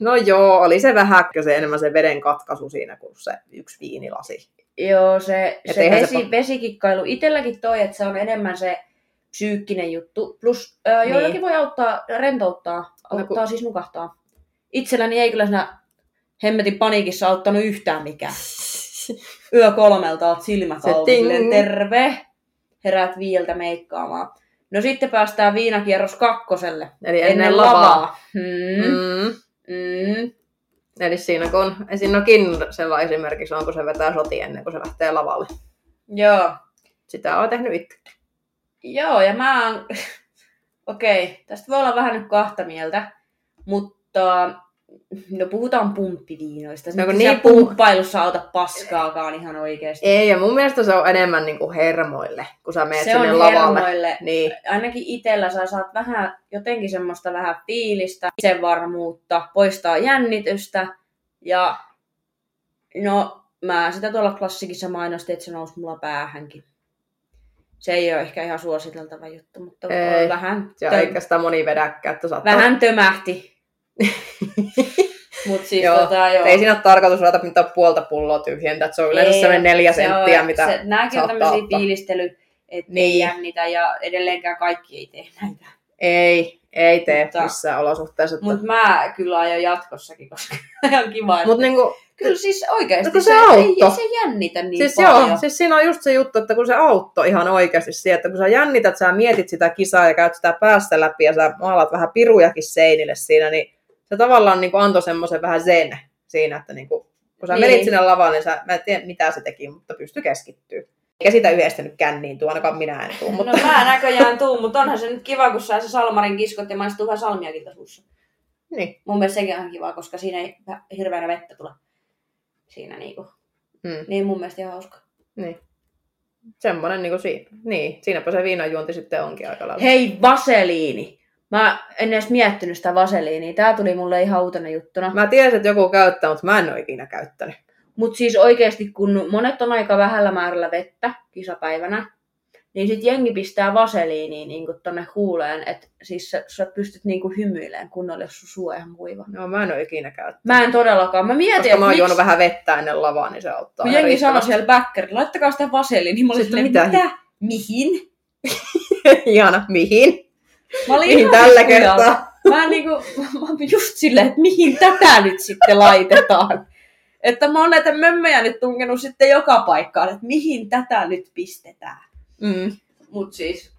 B: no joo, oli se vähän se enemmän se veden katkaisu siinä kuin se yksi viinilasi.
A: Joo, se,
B: Et
A: se,
B: se
A: vesi,
B: pa-
A: vesikikkailu. Itelläkin toi, että se on enemmän se psyykkinen juttu. Plus ö,
B: Niin.
A: joillakin voi auttaa, rentouttaa, auttaa
B: kun-
A: siis nukahtaa. Itselläni ei kyllä siinä hemmetin paniikissa auttanut yhtään mikään. *laughs* Yö kolmelta oot silmät
B: Se
A: auki, terve, herät viiltä meikkaamaan. No sitten päästään viinakierros kakkoselle.
B: Eli ennen, lavaa.
A: Hmm.
B: Mm.
A: Mm.
B: Eli siinä kun siinä on Kinnusella esimerkiksi on, kun se vetää soti ennen kuin se lähtee lavalle.
A: Joo.
B: Sitä on tehnyt itse.
A: Joo, ja mä oon, *laughs* Okei, tästä voi olla vähän nyt kahta mieltä, mutta no puhutaan pumppiviinoista.
B: No kun niin
A: niin pumppailussa auta paskaakaan ihan oikeesti.
B: Ei, ja mun mielestä se on enemmän niinku hermoille, kun sä meet
A: Se
B: sinne
A: on
B: lavalle.
A: hermoille.
B: Niin.
A: Ainakin itsellä sä saat vähän jotenkin semmoista vähän fiilistä, itsevarmuutta, poistaa jännitystä ja no mä sitä tuolla klassikissa mainostin, että se nousi mulla päähänkin. Se ei ole ehkä ihan suositeltava juttu, mutta
B: Ei.
A: vähän,
B: Ja
A: tö-
B: eikä sitä moni vedäkään, että saattaa...
A: vähän tömähti. *laughs* Mut siis
B: Joo,
A: tota, joo.
B: Ei siinä ole tarkoitus ruveta mitään puolta pulloa tyhjentää, että se on yleensä
A: Ei
B: sellainen neljä
A: se
B: senttiä,
A: on-
B: mitä
A: se, Nämäkin on tämmöisiä
B: ottaa.
A: fiilistely, että
B: Niin.
A: ei jännitä ja edelleenkään kaikki ei tee näitä.
B: ei, ei tee
A: Mutta-
B: missään olosuhteessa. Mutta
A: Mutta mä kyllä aion jatkossakin, koska *laughs* ihan kiva. Että...
B: Mut niinku,
A: Kyllä siis oikeasti
B: No
A: se,
B: se
A: ei,
B: auttoi.
A: se jännitä niin
B: siis
A: paljon.
B: joo, siis siinä on just se juttu, että kun se auttoi ihan oikeasti siihen, että kun sä jännität, sä mietit sitä kisaa ja käyt sitä päästä läpi ja sä maalat vähän pirujakin seinille siinä, niin se tavallaan niin antoi semmoisen vähän zen siinä, että niin kuin, kun sä
A: Niin.
B: menit sinne lavalle, niin sä, mä en tiedä mitä se teki, mutta pystyi keskittyä. Eikä sitä yhdestä nyt känniin tuu, ainakaan minä en tuu, mutta
A: No mä näköjään tuun, mutta onhan se nyt kiva, kun saa se salmarin kiskot ja maistuu vähän salmiakin suussa.
B: niin.
A: Mun mielestä sekin on kiva, koska siinä ei hirveänä vettä tule. Siinä niinku.
B: Mm,
A: Niin mun mielestä ihan hauska.
B: niin. Semmoinen niin kuin siinä. Niin, siinäpä se viinanjuonti sitten onkin aika lailla.
A: Hei, vaseliini. Mä en edes miettinyt sitä vaseliinia. Tää tuli mulle ihan uutena juttuna.
B: Mä tiesin, että joku käyttää, mutta mä en ole ikinä käyttänyt.
A: Mutta siis oikeasti, kun monet on aika vähällä määrällä vettä kisapäivänä, niin sit jengi pistää vaseliiniin niin tonne huuleen, että siis sä, sä pystyt niin hymyilemään kunnolla, jos sun suu on ihan kuiva.
B: No mä en ole ikinä käyttänyt.
A: Mä en todellakaan. Mä mietin,
B: Koska mä oon
A: miksi,
B: juonut vähän vettä ennen lavaa, niin se auttaa.
A: kun jengi sanoi siellä backerilla, laittakaa sitä vaseliiniin, niin mä olin
B: Sitten
A: silleen,
B: mitä?
A: mitä? Mihin? *laughs*
B: Ihana, mihin?
A: Mä olin
B: Mihin tällä kertaa?
A: Mä, niinku, mä just silleen, että mihin tätä nyt sitten laitetaan. Että mä oon näitä mömmöjä nyt tunkenut sitten joka paikkaan, että mihin tätä nyt pistetään.
B: Mm.
A: Mut siis,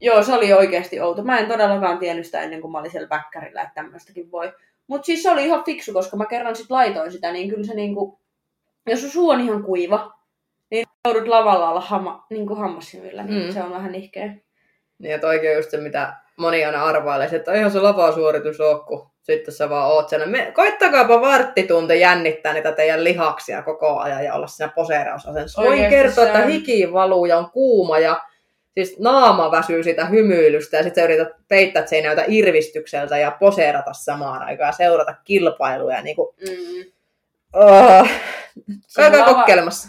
A: joo, se oli oikeasti outo. Mä en todellakaan tiennyt sitä ennen kuin mä olin siellä bäkkärillä, että tämmöistäkin voi. Mut siis se oli ihan fiksu, koska mä kerran sit laitoin sitä, niin kyllä se niinku, jos sun suu on ihan kuiva, niin joudut lavalla olla hamma, niinku hammassimillä, niin
B: Mm.
A: se on vähän nihkeä.
B: Niin, että oikein just se, mitä moni aina arvailee, että eihän se lavasuoritus ole, kun sitten sä vaan oot siellä. Me, koittakaapa varttitunti jännittää niitä teidän lihaksia koko ajan ja olla siinä poseerausasennossa. Voin kertoa, että hiki valuu ja on kuuma ja siis naama väsyy sitä hymyilystä ja sitten sä yrität peittää, että se ei näytä irvistykseltä ja poseerata samaan aikaan ja seurata kilpailuja. Niin kuin,
A: Mm.
B: oh. Käykää
A: lava-
B: kokeilemassa.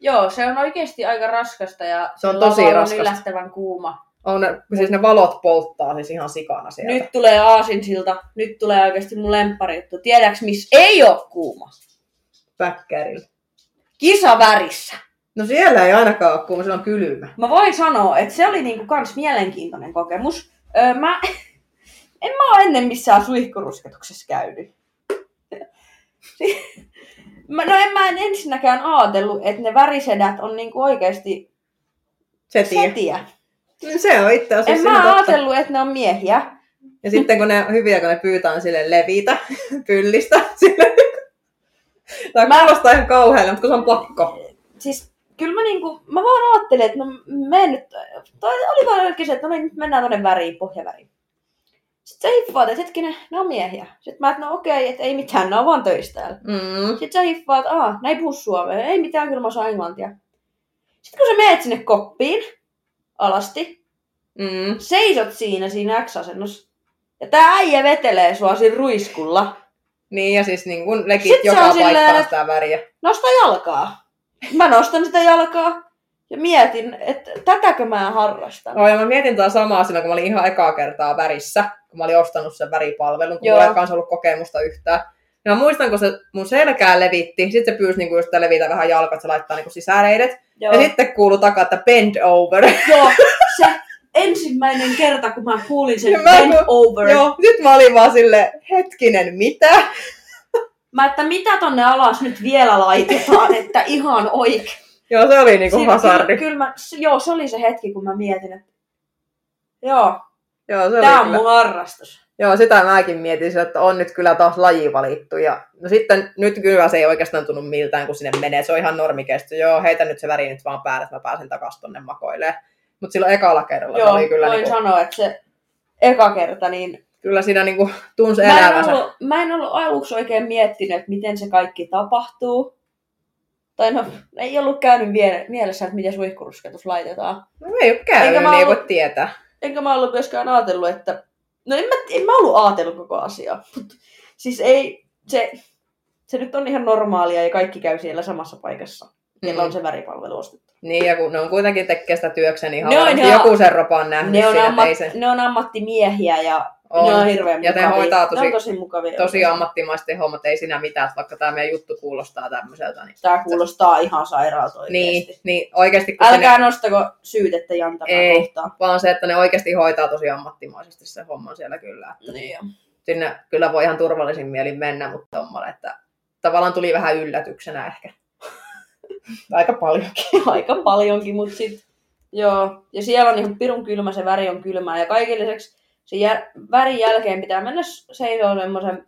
A: Joo, se on oikeasti aika raskasta ja
B: Se on tosi raskasta.
A: yllättävän kuuma.
B: On, ne- siis ne valot polttaa siis ihan sikana sieltä.
A: Nyt tulee aasinsilta, nyt tulee oikeasti mun lempparijuttu. Tiedäks missä ei ole kuuma?
B: Päkkärillä.
A: Kisavärissä.
B: No siellä ei ainakaan ole kuuma, siellä on kylmä.
A: Mä voin sanoa, että se oli niinku kans mielenkiintoinen kokemus. Öö, mä, *laughs* en mä oo ennen missään suihkurusketuksessa käynyt. *laughs* mä, no en mä en ensinnäkään ajatellut, että ne värisedät on niinku oikeesti
B: Se tie.
A: setiä.
B: No Se on itse asiassa
A: En mä
B: totta.
A: ajatellut, että ne on miehiä.
B: Ja sitten kun ne hyviä, kun ne pyytää sille levitä, *laughs* pyllistä. Sille. Tämä
A: Mä-
B: kuulostaa ihan kauhealle, mutta kun se on pakko.
A: siis kyllä mä niinku, mä vaan ajattelin, että no menen nyt, toi oli vaan oikein se, että no niin, nyt mennään tonne väriin, pohjaväriin. Sitten sä hiffaat, että hetkinen, ne on miehiä. Sitten mä, että no okei, että ei mitään, ne on vaan töistä täällä.
B: Mm.
A: Sitten sä hiffaat, että aah, ne ei puhu suomea, ei mitään, kyllä mä osaan englantia. Sitten kun sä meet sinne koppiin, alasti,
B: Mm.
A: seisot siinä, siinä X-asennossa, ja tää äijä vetelee sua siinä ruiskulla,
B: Niin, ja siis niin kun lekit
A: Sitten
B: joka
A: on silleen,
B: sitä väriä.
A: nosta jalkaa. Mä nostan sitä jalkaa ja mietin, että tätäkö mä harrastan.
B: Oh, ja mä mietin tätä samaa silloin, kun mä olin ihan ekaa kertaa värissä, kun mä olin ostanut sen väripalvelun, kun
A: Joo.
B: mulla ei ollut kokemusta yhtään. Ja mä muistan, kun se mun selkää levitti, sitten se pyysi niinku just levitä vähän jalkat, se laittaa niinku sisäreidet.
A: Joo.
B: Ja sitten kuului takaa, että bend over.
A: Joo, *laughs* se ensimmäinen kerta, kun mä kuulin sen
B: Ja mä
A: bend
B: kun-
A: over.
B: Joo, nyt mä olin vaan sille hetkinen, mitä?
A: Mä, että mitä tonne alas nyt vielä laitetaan, *laughs* että ihan oikein.
B: Joo, se oli niinku
A: Siinä-
B: hasardi.
A: Kyllä, kyllä mä, joo, se oli se hetki, kun mä mietin, että joo,
B: Joo, se
A: tää
B: oli
A: on
B: kyllä.
A: mun harrastus.
B: Joo, sitä mäkin mietin, että on nyt kyllä taas laji valittu. Ja no sitten nyt kyllä se ei oikeastaan tunnu miltään, kun sinne menee. Se on ihan normikesto. Joo, heitä nyt se väri nyt vaan päälle, että mä pääsen takaisin tonne makoilemaan. Mutta silloin ekalla kerralla
A: Joo,
B: oli kyllä
A: voin
B: niinku...
A: sanoa, että se eka kerta, niin
B: Kyllä siinä niinku tunsi
A: mä en,
B: elävänsä.
A: ollut, mä en ollut aluksi oikein miettinyt, että miten se kaikki tapahtuu. Tai no, ei ollut käynyt vie- mielessä, että miten suihkurusketus laitetaan.
B: No ei ole käynyt,
A: Eikä
B: niin
A: mä
B: ei
A: ollut-
B: voi tietää.
A: Enkä mä ollut myöskään ajatellut, että... No en mä, en mä ollut ajatellut koko asiaa. Mut siis ei, se, se nyt on ihan normaalia ja kaikki käy siellä samassa paikassa. Niillä
B: Mm.
A: on se väripalvelu ostettu.
B: Niin, ja kun ne on kuitenkin tekee sitä niin
A: Ne on
B: joku sen ropan nähnyt
A: Ne on,
B: siinä,
A: ammat,
B: se
A: ne on ammattimiehiä ja
B: on.
A: ne on hirveän
B: Ja ne
A: mukavia.
B: hoitaa tosi-
A: ne on tosi mukavia.
B: tosi ammattimaisesti hommat, ei sinä mitään, että vaikka tämä meidän juttu kuulostaa tämmöiseltä. Niin,
A: Tämä kuulostaa ihan sairaalta oikeasti.
B: niin, niin oikeasti
A: Älkää nostako syytettä Jantaraa
B: Ei.
A: kohtaan.
B: ne, vaan se, että ne oikeasti hoitaa tosi ammattimaisesti sen homman siellä kyllä.
A: Niin jo.
B: Sinne kyllä voi ihan turvallisin mielin mennä, mutta tommoinen, että tavallaan tuli vähän yllätyksenä ehkä. *laughs* Aika paljonkin. *laughs*
A: Aika paljonkin, mutta sit, joo. Ja siellä on ihan pirun kylmä, se väri on kylmää. Ja kaiken lisäksi se jär, värin jälkeen pitää mennä seisoo semmoisen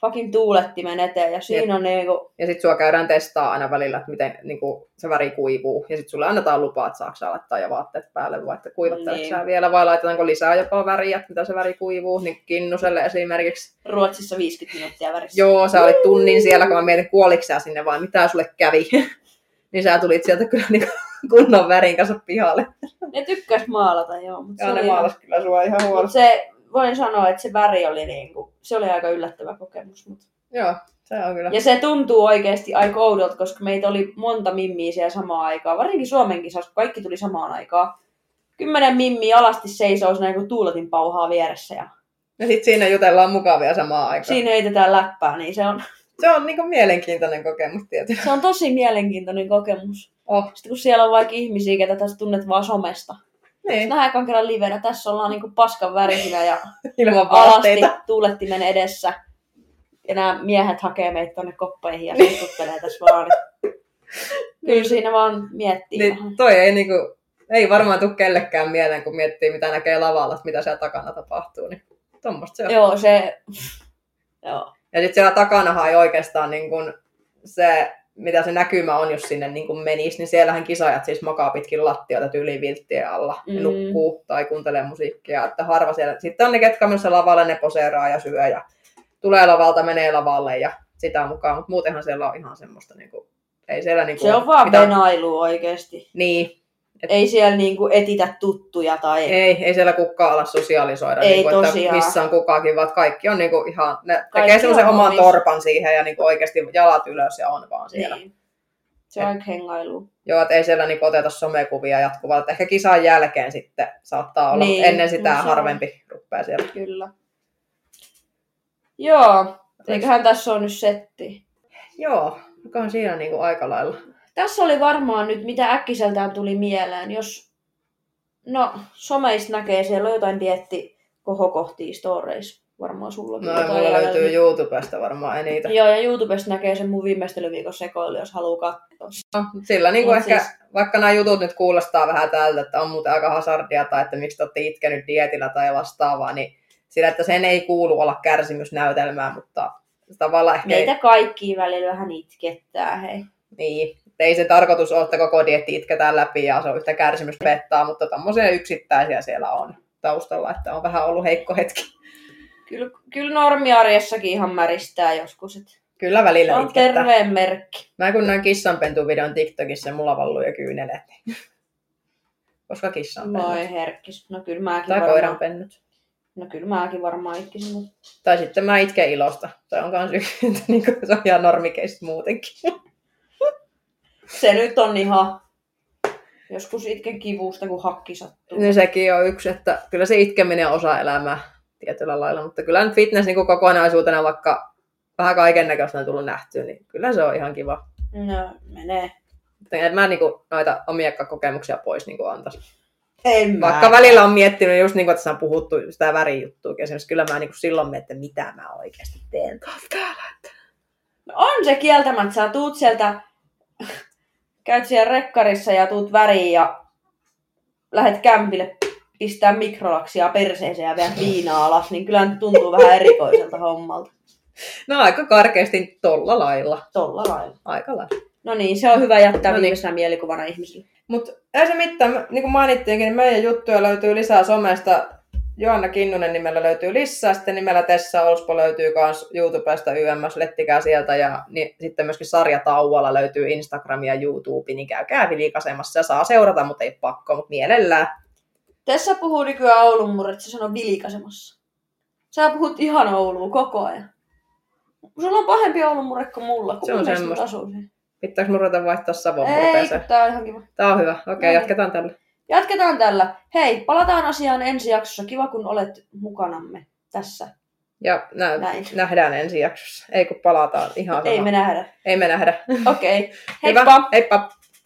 A: fucking tuulettimen eteen. Ja siinä on niinku,
B: Ja sitten sua käydään testaa aina välillä, että miten niin kuin, se väri kuivuu. Ja sitten sulle annetaan lupaa, että saako sä laittaa jo vaatteet päälle, vai että kuivatteletko
A: Niin.
B: sä vielä, vai laitetaanko lisää jopa väriä, että mitä se väri kuivuu. Niin Kinnuselle esimerkiksi.
A: Ruotsissa 50 minuuttia värissä.
B: Joo, sä olit tunnin siellä, kun mä mietin, kuoliko sinne vai mitä sulle kävi. *laughs* niin sä tulit sieltä kyllä niin kunnon värin kanssa pihalle.
A: Ne tykkäs maalata, joo. Mutta
B: Ja
A: se,
B: ne
A: oli,
B: maalas kyllä sua ihan
A: mut
B: huolesta.
A: se, voin sanoa, että se väri oli niinku, se oli aika yllättävä kokemus. Mut.
B: Joo, se on kyllä.
A: Ja se tuntuu oikeasti aika oudolta, koska meitä oli monta mimmiä siellä samaan aikaan. Varsinkin Suomen kisassa, kun kaikki tuli samaan aikaan. Kymmenen mimmiä alasti seisoo siinä kun tuuletin pauhaa vieressä ja
B: Ja sitten siinä jutellaan mukavia samaan aikaan.
A: siinä heitetään läppää, niin se on,
B: Se on niin mielenkiintoinen kokemus tietysti.
A: se on tosi mielenkiintoinen kokemus.
B: Oh,
A: Sitten kun siellä on vaikka ihmisiä, ketä tässä tunnet vaan somesta.
B: niin,
A: Nähdään ekan kerran livenä, tässä ollaan niinku paskan värisinä ja *laughs*
B: ilman
A: alasti tuulettimen edessä. Ja nämä miehet hakee meitä tonne koppeihin ja suhtuttelee tässä vaan. Kyllä siinä vaan miettii vähän.
B: Niin toi ei, niinku, ei varmaan tule kellekään mieleen, kun miettii, mitä näkee lavalla, mitä siellä takana tapahtuu. Niin tommosta se on.
A: Joo, se... Joo.
B: Ja sitten siellä takanahan ei oikeastaan niin kun se, mitä se näkymä on, jos sinne niin kun menisi, niin siellähän kisajat siis makaa pitkin lattioita tyyliin vilttien alla.
A: Mm.
B: nukkuu tai kuuntelee musiikkia. Että harva siellä. Sitten on ne, ketkä menossa lavalle, ne poseeraa ja syö ja tulee lavalta, menee lavalle ja sitä mukaan. Mutta muutenhan siellä on ihan semmoista, niin kuin, ei siellä niin kuin,
A: Se on vaan
B: mitään-
A: venailu oikeesti.
B: Niin,
A: Ei siellä niinku etitä tuttuja tai...
B: ei, ei siellä kukaan ala sosiaalisoida,
A: Ei
B: niin kuin, että missä on kukakin, vaan kaikki on niin kuin ihan, ne
A: Kaikki
B: tekee semmoisen
A: on
B: oman
A: omissa.
B: torpan siihen ja niin kuin oikeasti jalat ylös ja on vaan siellä.
A: Niin. Se on hengailu.
B: Joo, että ei siellä niinku oteta somekuvia jatkuvasti. Että ehkä kisan jälkeen sitten saattaa olla,
A: Niin,
B: ennen sitä
A: no
B: harvempi ruppaa siellä.
A: Kyllä. Joo. Eiköhän tässä on nyt setti.
B: Joo, joka on siinä niinku aika lailla.
A: Tässä oli varmaan nyt, mitä äkkiseltään tuli mieleen. Jos, no, someista näkee, siellä on jotain dietti kohokohtia storeissa. Varmaan sullakin.
B: No,
A: jotain
B: mulla löytyy YouTubesta varmaan eniten.
A: Joo, ja YouTubesta näkee sen mun viimeistelyviikon sekoilu, jos haluaa katsoa.
B: Sillä niinku
A: Mut
B: ehkä,
A: siis-
B: vaikka nämä jutut nyt kuulostaa vähän tältä, että on muuten aika hasardia tai että miksi te olette itkenyt dietillä tai vastaavaa, niin sillä, että sen ei kuulu olla kärsimysnäytelmää, mutta tavallaan ehkä...
A: Meitä kaikki välillä vähän itkettää, hei.
B: Niin, ei se tarkoitus ole, että koko dietti itketään läpi ja se on yhtä kärsimys pettaa, mutta tämmöisiä yksittäisiä siellä on taustalla, että on vähän ollut heikko hetki.
A: Kyllä, kyllä normiarjessakin ihan märistää joskus. Et
B: Kyllä
A: se
B: välillä
A: on
B: itkettää.
A: terveen merkki.
B: Mä kun näin kissanpentu-videon TikTokissa, mulla valluu jo kyynelet. Niin. *laughs* Koska kissanpennut.
A: Voi herkkis. No kyllä mäkin
B: Tai
A: varmaan.
B: koiranpennut.
A: No kyllä mäkin varmaan itkisin, mutta
B: Tai sitten mä itken ilosta. Se on kans yksi, *laughs* niin se on ihan normikeistä muutenkin. *laughs*
A: se nyt on ihan... Joskus itken kivusta, kun hakki sattuu.
B: Niin sekin on yksi, että kyllä se itkeminen on osa elämää tietyllä lailla. Mutta kyllä nyt fitness niin kuin kokonaisuutena, vaikka vähän kaiken näköistä on tullut nähtyä, niin kyllä se on ihan kiva.
A: No, menee.
B: En mä niinku noita omia kokemuksia pois niinku antaisi.
A: En
B: Vaikka välillä on miettinyt just niin kuin tässä on puhuttu sitä värijuttua, esimerkiksi kyllä mä niinku silloin mietin, että mitä mä oikeasti teen täällä.
A: No on se kieltämättä. Sä tuut sieltä, käyt siellä rekkarissa ja tuut väriin ja lähet kämpille pistää mikrolaksia perseeseen ja vielä *laughs* viinaa alas, niin kyllä nyt tuntuu vähän erikoiselta hommalta.
B: No aika karkeasti tolla lailla.
A: Tolla lailla.
B: Aika lailla.
A: No niin, se on hyvä jättää
B: No
A: no
B: niin.
A: viimeisenä mielikuvana ihmisille.
B: Mutta ei se mitään, niin kuin mainittiinkin, niin meidän juttuja löytyy lisää somesta. Joanna Kinnunen nimellä löytyy lisää, sitten nimellä Tessa Olspo löytyy myös YouTubesta YMS, lettikää sieltä ja niin, sitten myöskin Sarja Tauvala löytyy Instagram ja YouTube, niin käykää vilikasemassa ja saa seurata, mutta ei pakko, mutta mielellään.
A: Tässä puhuu nykyään Oulun murret, se sanoo vilikasemassa. Sä puhut ihan Oulua koko ajan. Sulla on pahempi Oulun murre kuin mulla, kun
B: Se on semmoista. Pitääkö mun ruveta vaihtaa Savon
A: Ei,
B: murteeseen?
A: tää on ihan kiva.
B: Tää on hyvä. Okei, okay,
A: No niin.
B: jatketaan tällä.
A: Jatketaan tällä. Hei, palataan asiaan ensi jaksossa. Kiva, kun olet mukanamme tässä.
B: Ja nä-
A: Näin.
B: nähdään ensi jaksossa. Ei kun palataan ihan
A: Ei
B: sama.
A: me nähdä.
B: Ei me nähdä.
A: Okei. *laughs*
B: Hyvä.
A: Heippa!
B: Heippa!